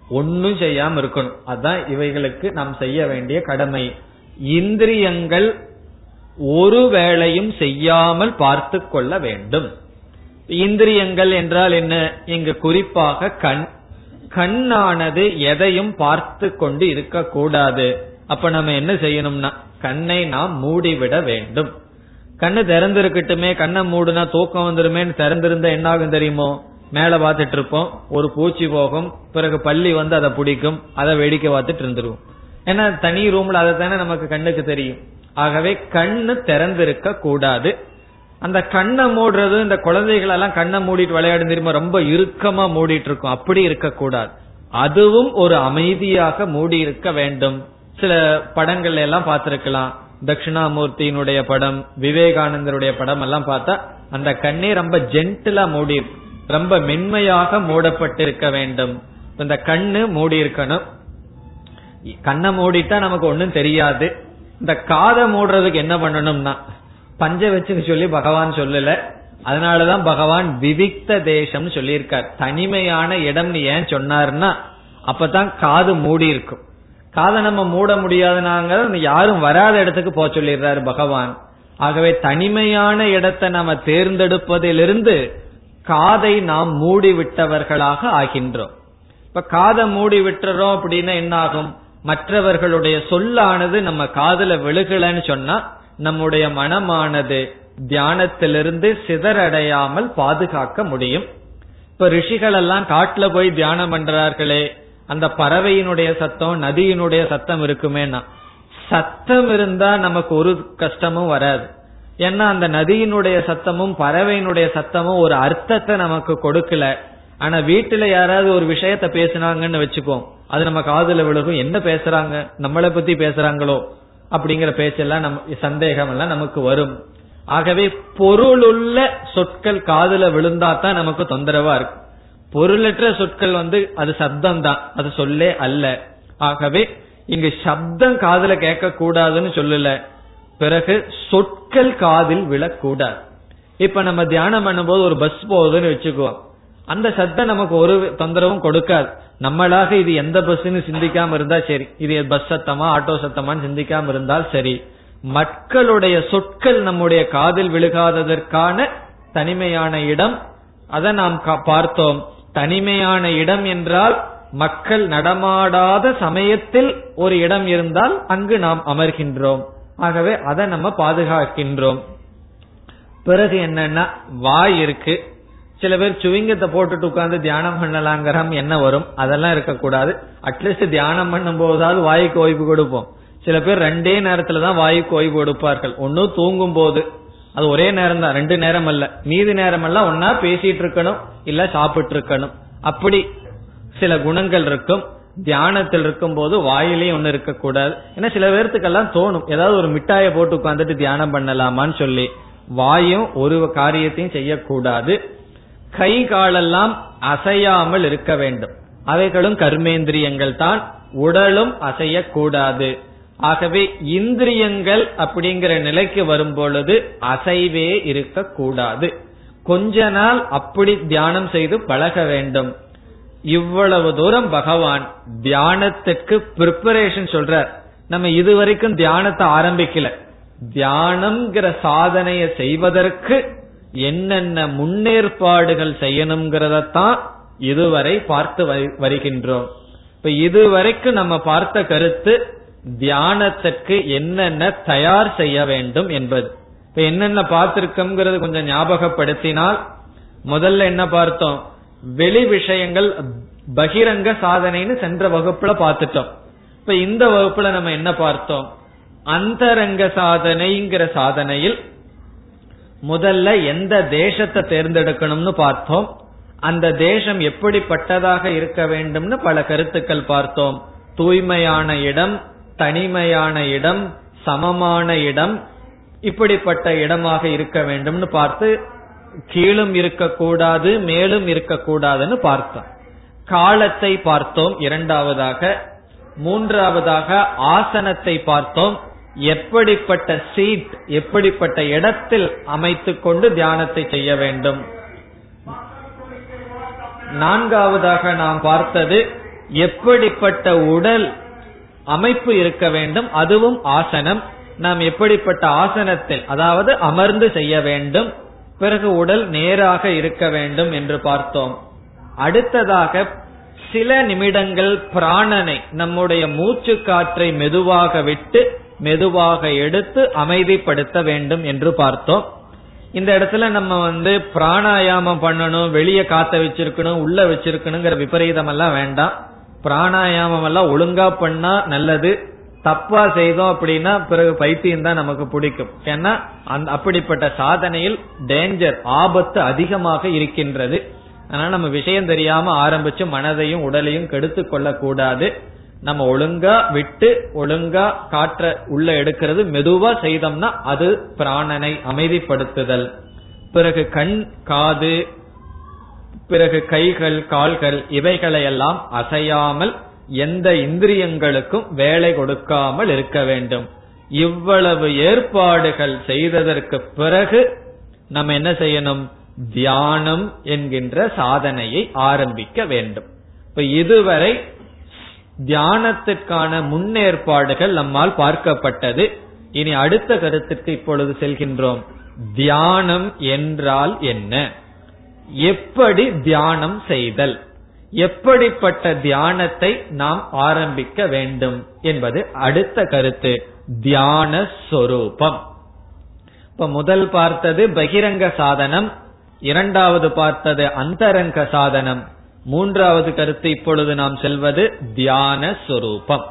ஒன்னும் செய்யாம இருக்கணும். அதுதான் இவைகளுக்கு நாம் செய்ய வேண்டிய கடமை. இந்திரியங்கள் ஒரு வேளையும் செய்யாமல் பார்த்து கொள்ள வேண்டும். இந்திரியங்கள் என்றால் என்ன? இங்கு குறிப்பாக கண். கண்ணானது எதையும் பார்த்து கொண்டு இருக்கக்கூடாது அப்ப நம்ம என்ன செய்யணும்னா கண்ணை நாம் மூடிவிட வேண்டும். கண்ணு திறந்திருக்கட்டுமே கண்ணை மூடுனா தூக்கம் வந்துருமேன்னு திறந்திருந்தா என்ன ஆகும் தெரியுமோ? மேல பார்த்துட்டு இருப்போம் ஒரு பூச்சி போகும் பிறகு பள்ளி வந்து அதை பிடிக்கும் அதை வேடிக்கை பார்த்துட்டு இருந்துருவோம். ஏன்னா தனி ரூம்ல அதை தானே நமக்கு கண்ணுக்கு தெரியும். ஆகவே கண்ணு திறந்திருக்க கூடாது. அந்த கண்ணை மூடுறது இந்த குழந்தைகள் எல்லாம் கண்ணை மூடிட்டு விளையாடும் தெரியுமா? ரொம்ப இறுக்கமா மூடிட்டு இருக்கும் அப்படி இருக்க கூடாது அதுவும் ஒரு அமைதியாக மூடி இருக்க வேண்டும். சில படங்கள்ல எல்லாம் பார்த்திருக்கலாம். தட்சிணாமூர்த்தியினுடைய படம் விவேகானந்தருடைய படம் எல்லாம் பார்த்தா அந்த கண்ணே ரொம்ப ஜென்டிலா மூடி ரொம்ப மென்மையாக மூடப்பட்டிருக்க வேண்டும். இந்த கண்ணு மூடி இருக்கணும் கண்ணை மூடிட்டா நமக்கு ஒண்ணும் தெரியாது. இந்த காதை மூடுறதுக்கு என்ன பண்ணணும்னா பஞ்ச வச்சுன்னு சொல்லி பகவான் சொல்லல. அதனாலதான் பகவான் விவிக்த தேசம் சொல்லியிருக்கார். தனிமையான இடம் ஏன் சொன்னார்னா அப்பதான் காது மூடி இருக்கும் காதை நம்ம மூட முடியாதுனாங்க யாரும் வராத இடத்துக்கு போக சொல்லிடுறாரு பகவான். ஆகவே தனிமையான இடத்தை நாம தேர்ந்தெடுப்பதிலிருந்து காதை நாம் மூடி விட்டவர்களாக ஆகின்றோம். இப்ப காதை மூடி விட்டுறோம் அப்படின்னா என்ன ஆகும் மற்றவர்களுடைய சொல்லானது நம்ம காதல விழுகலன்னு சொன்னா நம்முடைய மனமானது தியானத்திலிருந்து சிதறடையாமல் பாதுகாக்க முடியும். இப்ப ரிஷிகள் எல்லாம் காட்டுல போய் தியானம் பண்றார்களே அந்த பறவையினுடைய சத்தம் நதியினுடைய சத்தம் இருக்குமேனா? சத்தம் இருந்தா நமக்கு ஒரு கஷ்டமும் வராது. ஏன்னா அந்த நதியினுடைய சத்தமும் பறவையினுடைய சத்தமும் ஒரு அர்த்தத்தை நமக்கு கொடுக்கல. ஆனா வீட்டுல யாராவது ஒரு விஷயத்த பேசினாங்கன்னு வச்சுக்கோம் அது நம்ம காதுல விழுகும் என்ன பேசுறாங்க? நம்மளை பத்தி பேசுறாங்களோ? அப்படிங்கிற பேச்செல்லாம் நம்ம சந்தேகம் எல்லாம் நமக்கு வரும். ஆகவே பொருளுள்ள சொற்கள் காதுல விழுந்தா தான் நமக்கு தொந்தரவா இருக்கும். பொருளற்ற சொற்கள் வந்து அது சப்தம் தான் அது சொல்லே அல்ல. ஆகவே இங்கு சப்தம் காதுல கேட்க கூடாதுன்னு சொல்லல. பிறகு சொற்கள் காதில் விழக்கூடாது. இப்ப நம்ம தியானம் பண்ணும்போது ஒரு பஸ் போகுதுன்னு வச்சுக்குவோம் அந்த சத்தம் நமக்கு ஒரு தொந்தரவும் கொடுக்காது. நம்மளாக இது எந்த பஸ்ன்னு சிந்திக்காம இருந்தா சரி. இது பஸ் சத்தமா ஆட்டோ சத்தமான்னு சிந்திக்காம இருந்தால் சரி. மக்களுடைய சொற்கள் நம்முடைய காதில் விழுகாததற்கான தனிமையான இடம் அதை நாம் பார்த்தோம். தனிமையான இடம் என்றால் மக்கள் நடமாடாத சமயத்தில் ஒரு இடம் இருந்தால் அங்கு நாம் அமர்கின்றோம். ஆகவே அதை நம்ம பாதுகாக்கின்றோம். பிறகு என்னன்னா வாய் இருக்கு. சில பேர் சுவிங்கத்தை போட்டுட்டு உட்கார்ந்து தியானம் பண்ணலாங்கிற என்ன வரும். அதெல்லாம் இருக்கக்கூடாது. அட்லீஸ்ட் தியானம் பண்ணும் போதாவது வாய்க்கு ஓய்வு கொடுப்போம். சில பேர் ரெண்டே நேரத்துல தான் வாய்க்கு ஓய்வு கொடுப்பார்கள். ஒன்னும் தூங்கும் போது அது ஒரே நேரம் தான் ரெண்டு நேரம் அல்ல மீதி நேரம் எல்லாம் ஒன்னா பேசிட்டு இருக்கணும் இல்ல சாப்பிட்டு இருக்கணும். அப்படி சில குணங்கள் இருக்கும். தியானத்தில் இருக்கும் போது வாயிலையும் ஒண்ணு இருக்கக்கூடாது. ஏன்னா சில பேர்த்துக்கெல்லாம் தோணும். ஏதாவது ஒரு மிட்டாயை போட்டு உட்காந்துட்டு தியானம் பண்ணலாமான்னு சொல்லி. வாயும் ஒரு காரியத்தையும் செய்யக்கூடாது. கை காலெல்லாம் அசையாமல் இருக்க வேண்டும். அவைகளும் கர்மேந்திரியங்கள் தான். உடலும் அசையக்கூடாது. ஆகவே இந்திரியங்கள் அப்படிங்கிற நிலைக்கு வரும் பொழுது அசைவே இருக்கக்கூடாது. கொஞ்ச நாள் அப்படி தியானம் செய்து பழக வேண்டும். இவ்வளவு தூரம் பகவான் தியானத்துக்கு பிரிப்பரேஷன் சொல்றார். நம்ம இதுவரைக்கும் தியானத்தை ஆரம்பிக்கல. தியானம்ங்கிற சாதனையை செய்வதற்கு என்னென்ன முன்னேற்பாடுகள் செய்யணுங்கிறதத்தான் இதுவரை பார்த்து வருகின்றோம். இப்ப இதுவரைக்கும் நம்ம பார்த்த கருத்து தியானத்துக்கு என்னென்ன தயார் செய்ய வேண்டும் என்பது. இப்ப என்னென்ன பார்த்திருக்கோங்கிறது கொஞ்சம் ஞாபகப்படுத்தினால் முதல்ல என்ன பார்த்தோம்? வெளி விஷயங்கள் பகிரங்க சாதனைன்னு சென்ற வகுப்புல பார்த்துட்டோம். இப்ப இந்த வகுப்புல நம்ம என்ன பார்த்தோம்? அந்தரங்க சாதனைங்கிற சாதனையில் முதல்ல எந்த தேசத்தை தேர்ந்தெடுக்கணும்னு பார்த்தோம். அந்த தேசம் எப்படிப்பட்டதாக இருக்க வேண்டும்னு பல கருத்துக்கள் பார்த்தோம். தூய்மையான இடம் தனிமையான இடம் சமமான இடம் இப்படிப்பட்ட இடமாக இருக்க வேண்டும்னு பார்த்து கீழும் இருக்கக்கூடாது மேலும் இருக்கக்கூடாதுன்னு பார்த்தோம். காலத்தை பார்த்தோம் இரண்டாவதாக. மூன்றாவதாக ஆசனத்தை பார்த்தோம். எப்படிப்பட்ட சீட் எப்படிப்பட்ட இடத்தில் அமைத்துக் கொண்டு தியானத்தை செய்ய வேண்டும். நான்காவதாக நாம் பார்த்தது எப்படிப்பட்ட உடல் அமைப்பு இருக்க வேண்டும் அதுவும் ஆசனம். நாம் எப்படிப்பட்ட ஆசனத்தில் அதாவது அமர்ந்து செய்ய வேண்டும். பிறகு உடல் நேராக இருக்க வேண்டும் என்று பார்த்தோம். அடுத்ததாக சில நிமிடங்கள் பிராணனை நம்முடைய மூச்சு காற்றை மெதுவாக விட்டு மெதுவாக எடுத்து அமைதிப்படுத்த வேண்டும் என்று பார்த்தோம். இந்த இடத்துல நம்ம வந்து பிராணாயாமம் பண்ணணும் வெளியே காத்த வச்சிருக்கணும் உள்ள வச்சிருக்கணுங்கிற விபரீதம் எல்லாம் வேண்டாம். பிராணாயாமம் எல்லாம் ஒழுங்கா பண்ணா நல்லது. தப்பா செய்தோம் அப்படின்னா பிறகு பைத்தியம் தான் நமக்கு பிடிக்கும். ஏன்னா அந்த அப்படிப்பட்ட சாதனையில் டேஞ்சர் ஆபத்து அதிகமாக இருக்கின்றது. அதனால நம்ம விஷயம் தெரியாம ஆரம்பிச்சு மனதையும் உடலையும் கெடுத்து கொள்ள கூடாது நம்ம ஒழுங்கா விட்டு ஒழுங்கா காற்ற உள்ள எடுக்கிறது மெதுவா செய்தோம்னா அது பிராணனை அமைதிப்படுத்துதல். பிறகு கண் காது பிறகு கைகள் கால்கள் இவைகளையெல்லாம் அசையாமல் எந்த இந்திரியங்களுக்கும் வேலை கொடுக்காமல் இருக்க வேண்டும். இவ்வளவு ஏற்பாடுகள் செய்ததற்கு பிறகு நம்ம என்ன செய்யணும்? தியானம் என்கின்ற சாதனையை ஆரம்பிக்க வேண்டும். இப்ப இதுவரை தியானத்திற்கான முன்னேற்பாடுகள் நம்மால் பார்க்கப்பட்டது. இனி அடுத்த கருத்துக்கு இப்பொழுது செல்கின்றோம். தியானம் என்றால் என்ன? எப்படி தியானம் செய்தல்? எப்படிப்பட்ட தியானத்தை நாம் ஆரம்பிக்க வேண்டும் என்பது அடுத்த கருத்து. தியான சொரூபம். இப்ப முதல் பார்த்தது பகிரங்க சாதனம் இரண்டாவது பார்த்தது அந்தரங்க சாதனம். மூன்றாவது கருத்து இப்பொழுது நாம் செல்வது தியான சொரூபம்.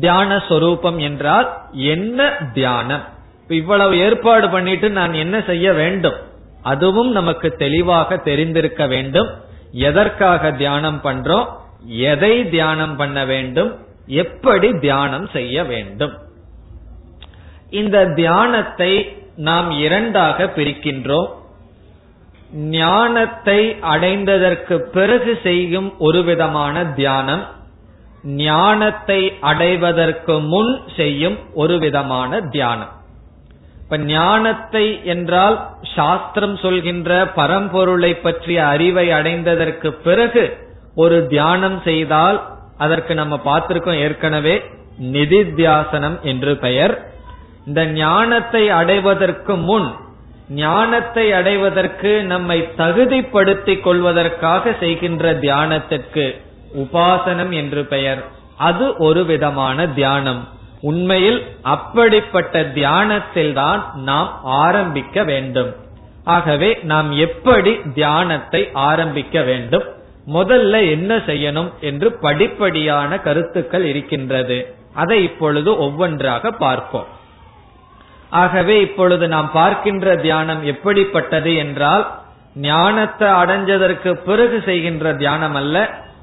தியான சொரூபம் என்றால் என்ன தியானம்? இவ்வளவு ஏற்பாடு பண்ணிட்டு நான் என்ன செய்ய வேண்டும்? அதுவும் நமக்கு தெளிவாக தெரிந்திருக்க வேண்டும். எதற்காக தியானம் பண்றோம்? எதை தியானம் பண்ண வேண்டும்? எப்படி தியானம் செய்ய வேண்டும்? இந்த தியானத்தை நாம் இரண்டாக பிரிக்கின்றோம். ஞானத்தை அடைந்ததற்கு பிறகு செய்யும் ஒரு விதமான தியானம் ஞானத்தை அடைவதற்கு முன் செய்யும் ஒரு விதமான தியானம். இப்ப ஞானத்தை என்றால் சாஸ்திரம் சொல்கின்ற பரம்பொருளை பற்றிய அறிவை அடைந்ததற்கு பிறகு ஒரு தியானம் செய்தால் அதற்கு நம்ம பார்த்திருக்கோம் ஏற்கனவே நிதித்தியாசனம் என்று பெயர். இந்த ஞானத்தை அடைவதற்கு முன் ஞானத்தை அடைவதற்கு நம்மை தகுதிப்படுத்திக் கொள்வதற்காக செய்கின்ற தியானத்திற்கு உபாசனம் என்று பெயர். அது ஒரு விதமான தியானம். உண்மையில் அப்படிப்பட்ட தியானத்தில் தான் நாம் ஆரம்பிக்க வேண்டும். ஆகவே நாம் எப்படி தியானத்தை ஆரம்பிக்க வேண்டும்? முதல்ல என்ன செய்யணும் என்று படிப்படியான கருத்துக்கள் இருக்கின்றது. அதை இப்பொழுது ஒவ்வொன்றாக பார்ப்போம். ஆகவே இப்பொழுது நாம் பார்க்கின்ற தியானம் எப்படிப்பட்டது என்றால் ஞானத்தை அடைஞ்சதற்கு பிறகு செய்கின்ற தியானம் அல்ல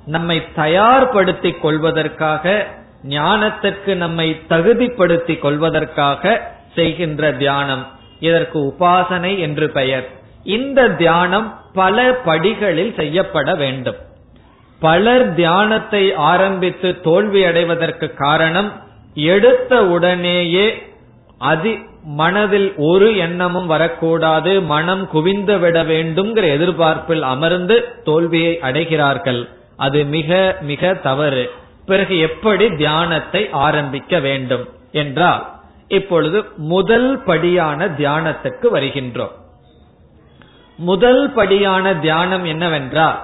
நம்மை தயார்படுத்திக் கொள்வதற்காக ஞானத்திற்கு நம்மை தகுதிப்படுத்தி கொள்வதற்காக செய்கின்ற தியானம். இதற்கு உபாசனை என்று பெயர். இந்த தியானம் பல படிகளில் செய்யப்பட வேண்டும். பலர் தியானத்தை ஆரம்பித்து தோல்வி அடைவதற்கு காரணம் எடுத்த உடனேயே அதி மனதில் ஒரு எண்ணமும் வரக்கூடாது மனம் குவிந்து விட வேண்டும்ங்கிற எதிர்பார்ப்பில் அமர்ந்து தோல்வியை அடைகிறார்கள். அது மிக மிக தவறு. பிறகு எப்படி தியானத்தை ஆரம்பிக்க வேண்டும் என்றால் இப்பொழுது முதல் படியான தியானத்துக்கு வருகின்றோம். முதல் படியான தியானம் என்னவென்றால்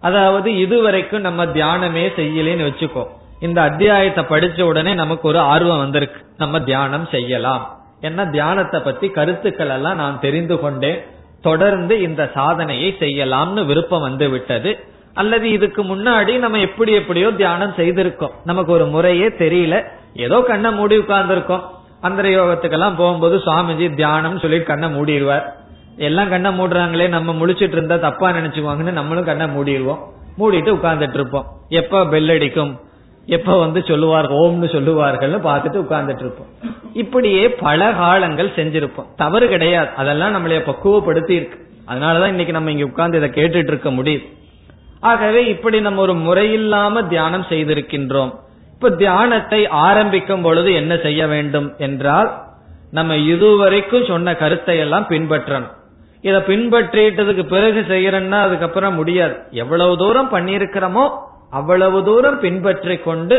அதாவது இதுவரைக்கும் நம்ம தியானமே செய்யலேன்னு வச்சுக்கோ இந்த அத்தியாயத்தை படிச்ச உடனே நமக்கு ஒரு ஆர்வம் வந்திருக்கு நம்ம தியானம் செய்யலாம். என்ன தியானத்தை பத்தி கருத்துக்கள் எல்லாம் நான் தெரிந்து கொண்டேன் தொடர்ந்து இந்த சாதனையை செய்யலாம்னு விருப்பம் வந்து விட்டது. அல்லது இதுக்கு முன்னாடி நம்ம எப்படி எப்படியோ தியானம் செய்திருக்கோம். நமக்கு ஒரு முறையே தெரியல. ஏதோ கண்ணை மூடி உட்கார்ந்துருக்கோம். அந்த யோகத்துக்கெல்லாம் போகும்போது சுவாமிஜி தியானம் சொல்லி கண்ணை மூடிடுவார். எல்லாம் கண்ணை மூடுறாங்களே நம்ம முழிச்சிட்டு இருந்தா தப்பா நினைச்சுக்குவாங்கன்னு நம்மளும் கண்ணை மூடிடுவோம். மூடிட்டு உட்கார்ந்துட்டு இருப்போம். எப்ப பெல் அடிக்கும்? எப்ப வந்து சொல்லுவார்கள் ஓம்னு சொல்லுவார்கள்னு பார்த்துட்டு உட்கார்ந்துட்டு இருப்போம். இப்படியே பல காலங்கள் செஞ்சிருப்போம். தவறு கிடையாது. அதெல்லாம் நம்மளைய பக்குவப்படுத்தி இருக்கு அதனாலதான் இன்னைக்கு நம்ம இங்க உட்கார்ந்து இதை கேட்டுட்டு இருக்க முடியுது. ஆகவே இப்படி நம்ம ஒரு முறையில்லாம தியானம் செய்திருக்கின்றோம். இப்ப தியானத்தை ஆரம்பிக்கும் பொழுது என்ன செய்ய வேண்டும் என்றால் நம்ம இதுவரைக்கும் சொன்ன கருத்தை எல்லாம் பின்பற்றணும். இதை பின்பற்றிட்டதுக்கு பிறகு செய்யறோம்னா அதுக்கப்புறம் முடியாது. எவ்வளவு தூரம் பண்ணியிருக்கிறோமோ அவ்வளவு தூரம் பின்பற்றி கொண்டு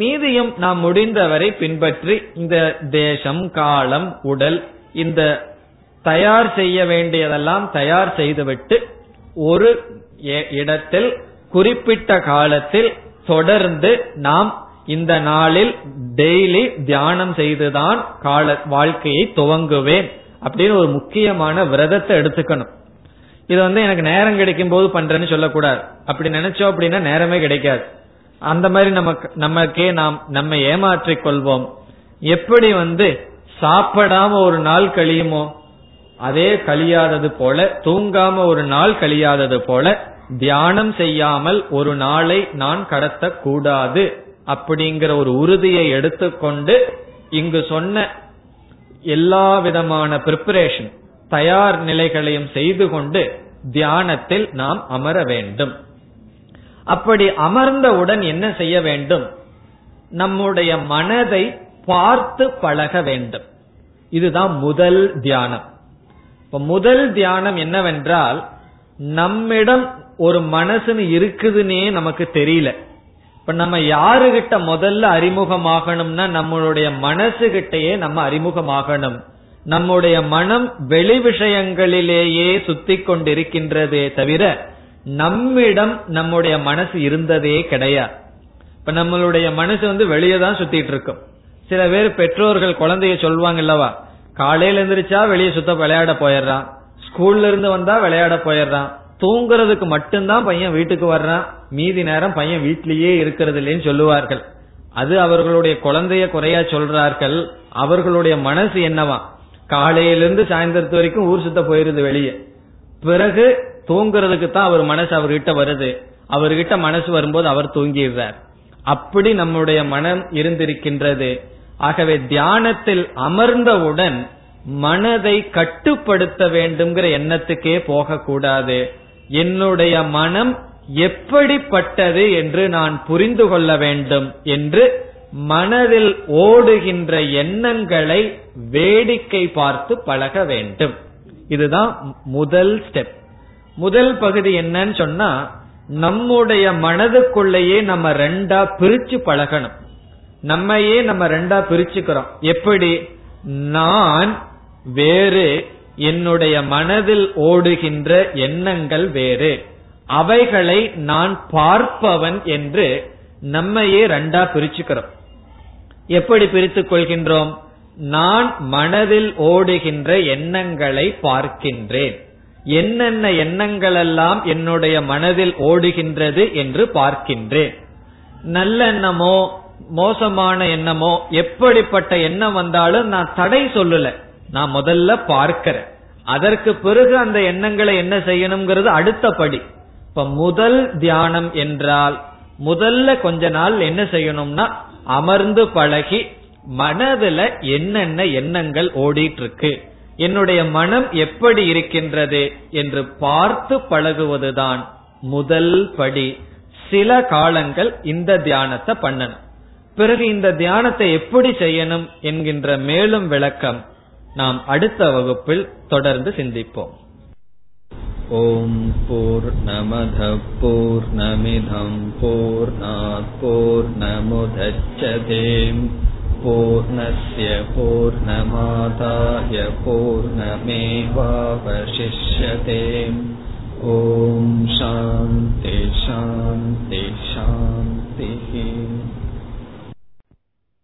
மீதியும் நாம் முடிந்தவரை பின்பற்றி இந்த தேசம் காலம் உடல் இந்த தயார் செய்ய வேண்டியதெல்லாம் தயார் செய்துவிட்டு ஒரு இடத்தில் குறிப்பிட்ட காலத்தில் தொடர்ந்து நாம் இந்த நாளில் டெய்லி தியானம் செய்துதான் கால வாழ்க்கையை துவங்குவேன் அப்படின்னு ஒரு முக்கியமான விரதத்தை எடுத்துக்கணும். இது வந்து எனக்கு நேரம் கிடைக்கும் போது பண்றேன்னு சொல்லக்கூடாது. அப்படி நினைச்சோம் அப்படின்னா நேரமே கிடைக்காது. அந்த மாதிரி நமக்கு நமக்கே நாம் நம்ம ஏமாற்றிக் கொள்வோம். எப்படி வந்து சாப்பிடாம ஒரு நாள் கழியுமோ அதே கழியாதது போல தூங்காம ஒரு நாள் கழியாதது போல தியானம் செய்யாமல் ஒரு நாளை நான் கடத்தக்கூடாது அப்படிங்கிற ஒரு உறுதியை எடுத்துக்கொண்டு இங்கு சொன்ன எல்லா விதமான பிரிப்பரேஷன் தயார் நிலைகளையும் செய்து கொண்டு தியானத்தில் நாம் அமர வேண்டும். அப்படி அமர்ந்தவுடன் என்ன செய்ய வேண்டும்? நம்முடைய மனதை பார்த்து பழக வேண்டும். இதுதான் முதல் தியானம். இப்ப முதல் தியானம் என்னவென்றால் நம்மிடம் ஒரு மனசுன்னு இருக்குதுன்னே நமக்கு தெரியல. இப்ப நம்ம யாருகிட்ட முதல்ல அறிமுகமாகணும்னா நம்மளுடைய மனசு கிட்டயே நம்ம அறிமுகமாகணும். நம்முடைய மனம் வெளி விஷயங்களிலேயே சுத்தி கொண்டிருக்கின்றதே தவிர நம்மிடம் நம்முடைய மனசு இருந்ததே கிடையாது. இப்ப நம்மளுடைய மனசு வந்து வெளியே தான் சுத்திட்டு இருக்கும். சில பேர் பெற்றோர்கள் குழந்தைய சொல்லுவாங்க இல்லவா காலையில எந்திரிச்சா வெளியே சுத்த விளையாட போயிடுறான் ஸ்கூல்ல இருந்து வந்தா விளையாட போயிடுறான் தூங்குறதுக்கு மட்டும்தான் பையன் வீட்டுக்கு வர்றான். மீதி நேரம் பையன் வீட்லயே இருக்கிறது இல்லைன்னு சொல்லுவார்கள். அது அவர்களுடைய குழந்தைய குறையா சொல்றார்கள். அவர்களுடைய மனசு என்னவா? காலையிலிருந்து சாயந்தரத்து வரைக்கும் ஊர் சுத்த போயிருது வெளியே. பிறகு தூங்குறதுக்கு தான் அவர் மனசு அவர்கிட்ட வருது. அவர்கிட்ட மனசு வரும்போது அவர் தூங்கிடுறார். அப்படி நம்முடைய மனம் இருந்திருக்கின்றது. ஆகவே தியானத்தில் அமர்ந்தவுடன் மனதை கட்டுப்படுத்த வேண்டும்ங்கிற எண்ணத்துக்கே போகக்கூடாது. என்னுடைய மனம் எப்படிப்பட்டது என்று நான் புரிந்து கொள்ள வேண்டும் என்று மனதில் ஓடுகின்ற எண்ணங்களை வேடிக்கை பார்த்து பழக வேண்டும். இதுதான் முதல் ஸ்டெப் முதல் பகுதி என்னன்னு சொன்னா நம்முடைய மனதுக்குள்ளேயே நம்ம ரெண்டா பிரிச்சு பழகணும். நம்மையே நம்ம ரெண்டா பிரிச்சுக்கிறோம். எப்படி? நான் வேறு என்னுடைய மனதில் ஓடுகின்ற எண்ணங்கள் வேறு. அவைகளை நான் பார்ப்பவன் என்று நம்மையே ரெண்டா பிரிச்சுக்கிறோம். எப்படி பிரித்துக் கொள்கின்றோம்? நான் மனதில் ஓடுகின்ற எண்ணங்களை பார்க்கின்றேன். என்னென்ன எண்ணங்கள் எல்லாம் என்னுடைய மனதில் ஓடுகின்றது என்று பார்க்கின்றேன். நல்லெண்ணமோ மோசமான எண்ணமோ எப்படிப்பட்ட எண்ணம் வந்தாலும் நான் தடை சொல்லல. நான் முதல்ல பார்க்கிறேன். அதற்கு பிறகு அந்த எண்ணங்களை என்ன செய்யணுங்கிறது அடுத்த படி. இப்ப முதல் தியானம் என்றால் முதல்ல கொஞ்ச நாள் என்ன செய்யணும்னா அமர்ந்து பழகி மனதுல என்னென்ன எண்ணங்கள் ஓடிட்டு இருக்கு என்னுடைய மனம் எப்படி இருக்கின்றது என்று பார்த்து பழகுவதுதான் முதல் படி. சில காலங்கள் இந்த தியானத்தை பண்ணணும். பிறகு இந்த தியானத்தை எப்படி செய்யணும் என்கின்ற மேலும் விளக்கம் நாம் அடுத்த வகுப்பில் தொடர்ந்து சிந்திப்போம். ஓம் போர் நமத போர் நமிதம் போர் போர் நமுதச்சதேம் பூர்ணய பூர்ணமாதாய பூர்ணமேவாவசிஷ்யதேம். ஓம் சாந்தி சாந்தி சாந்தி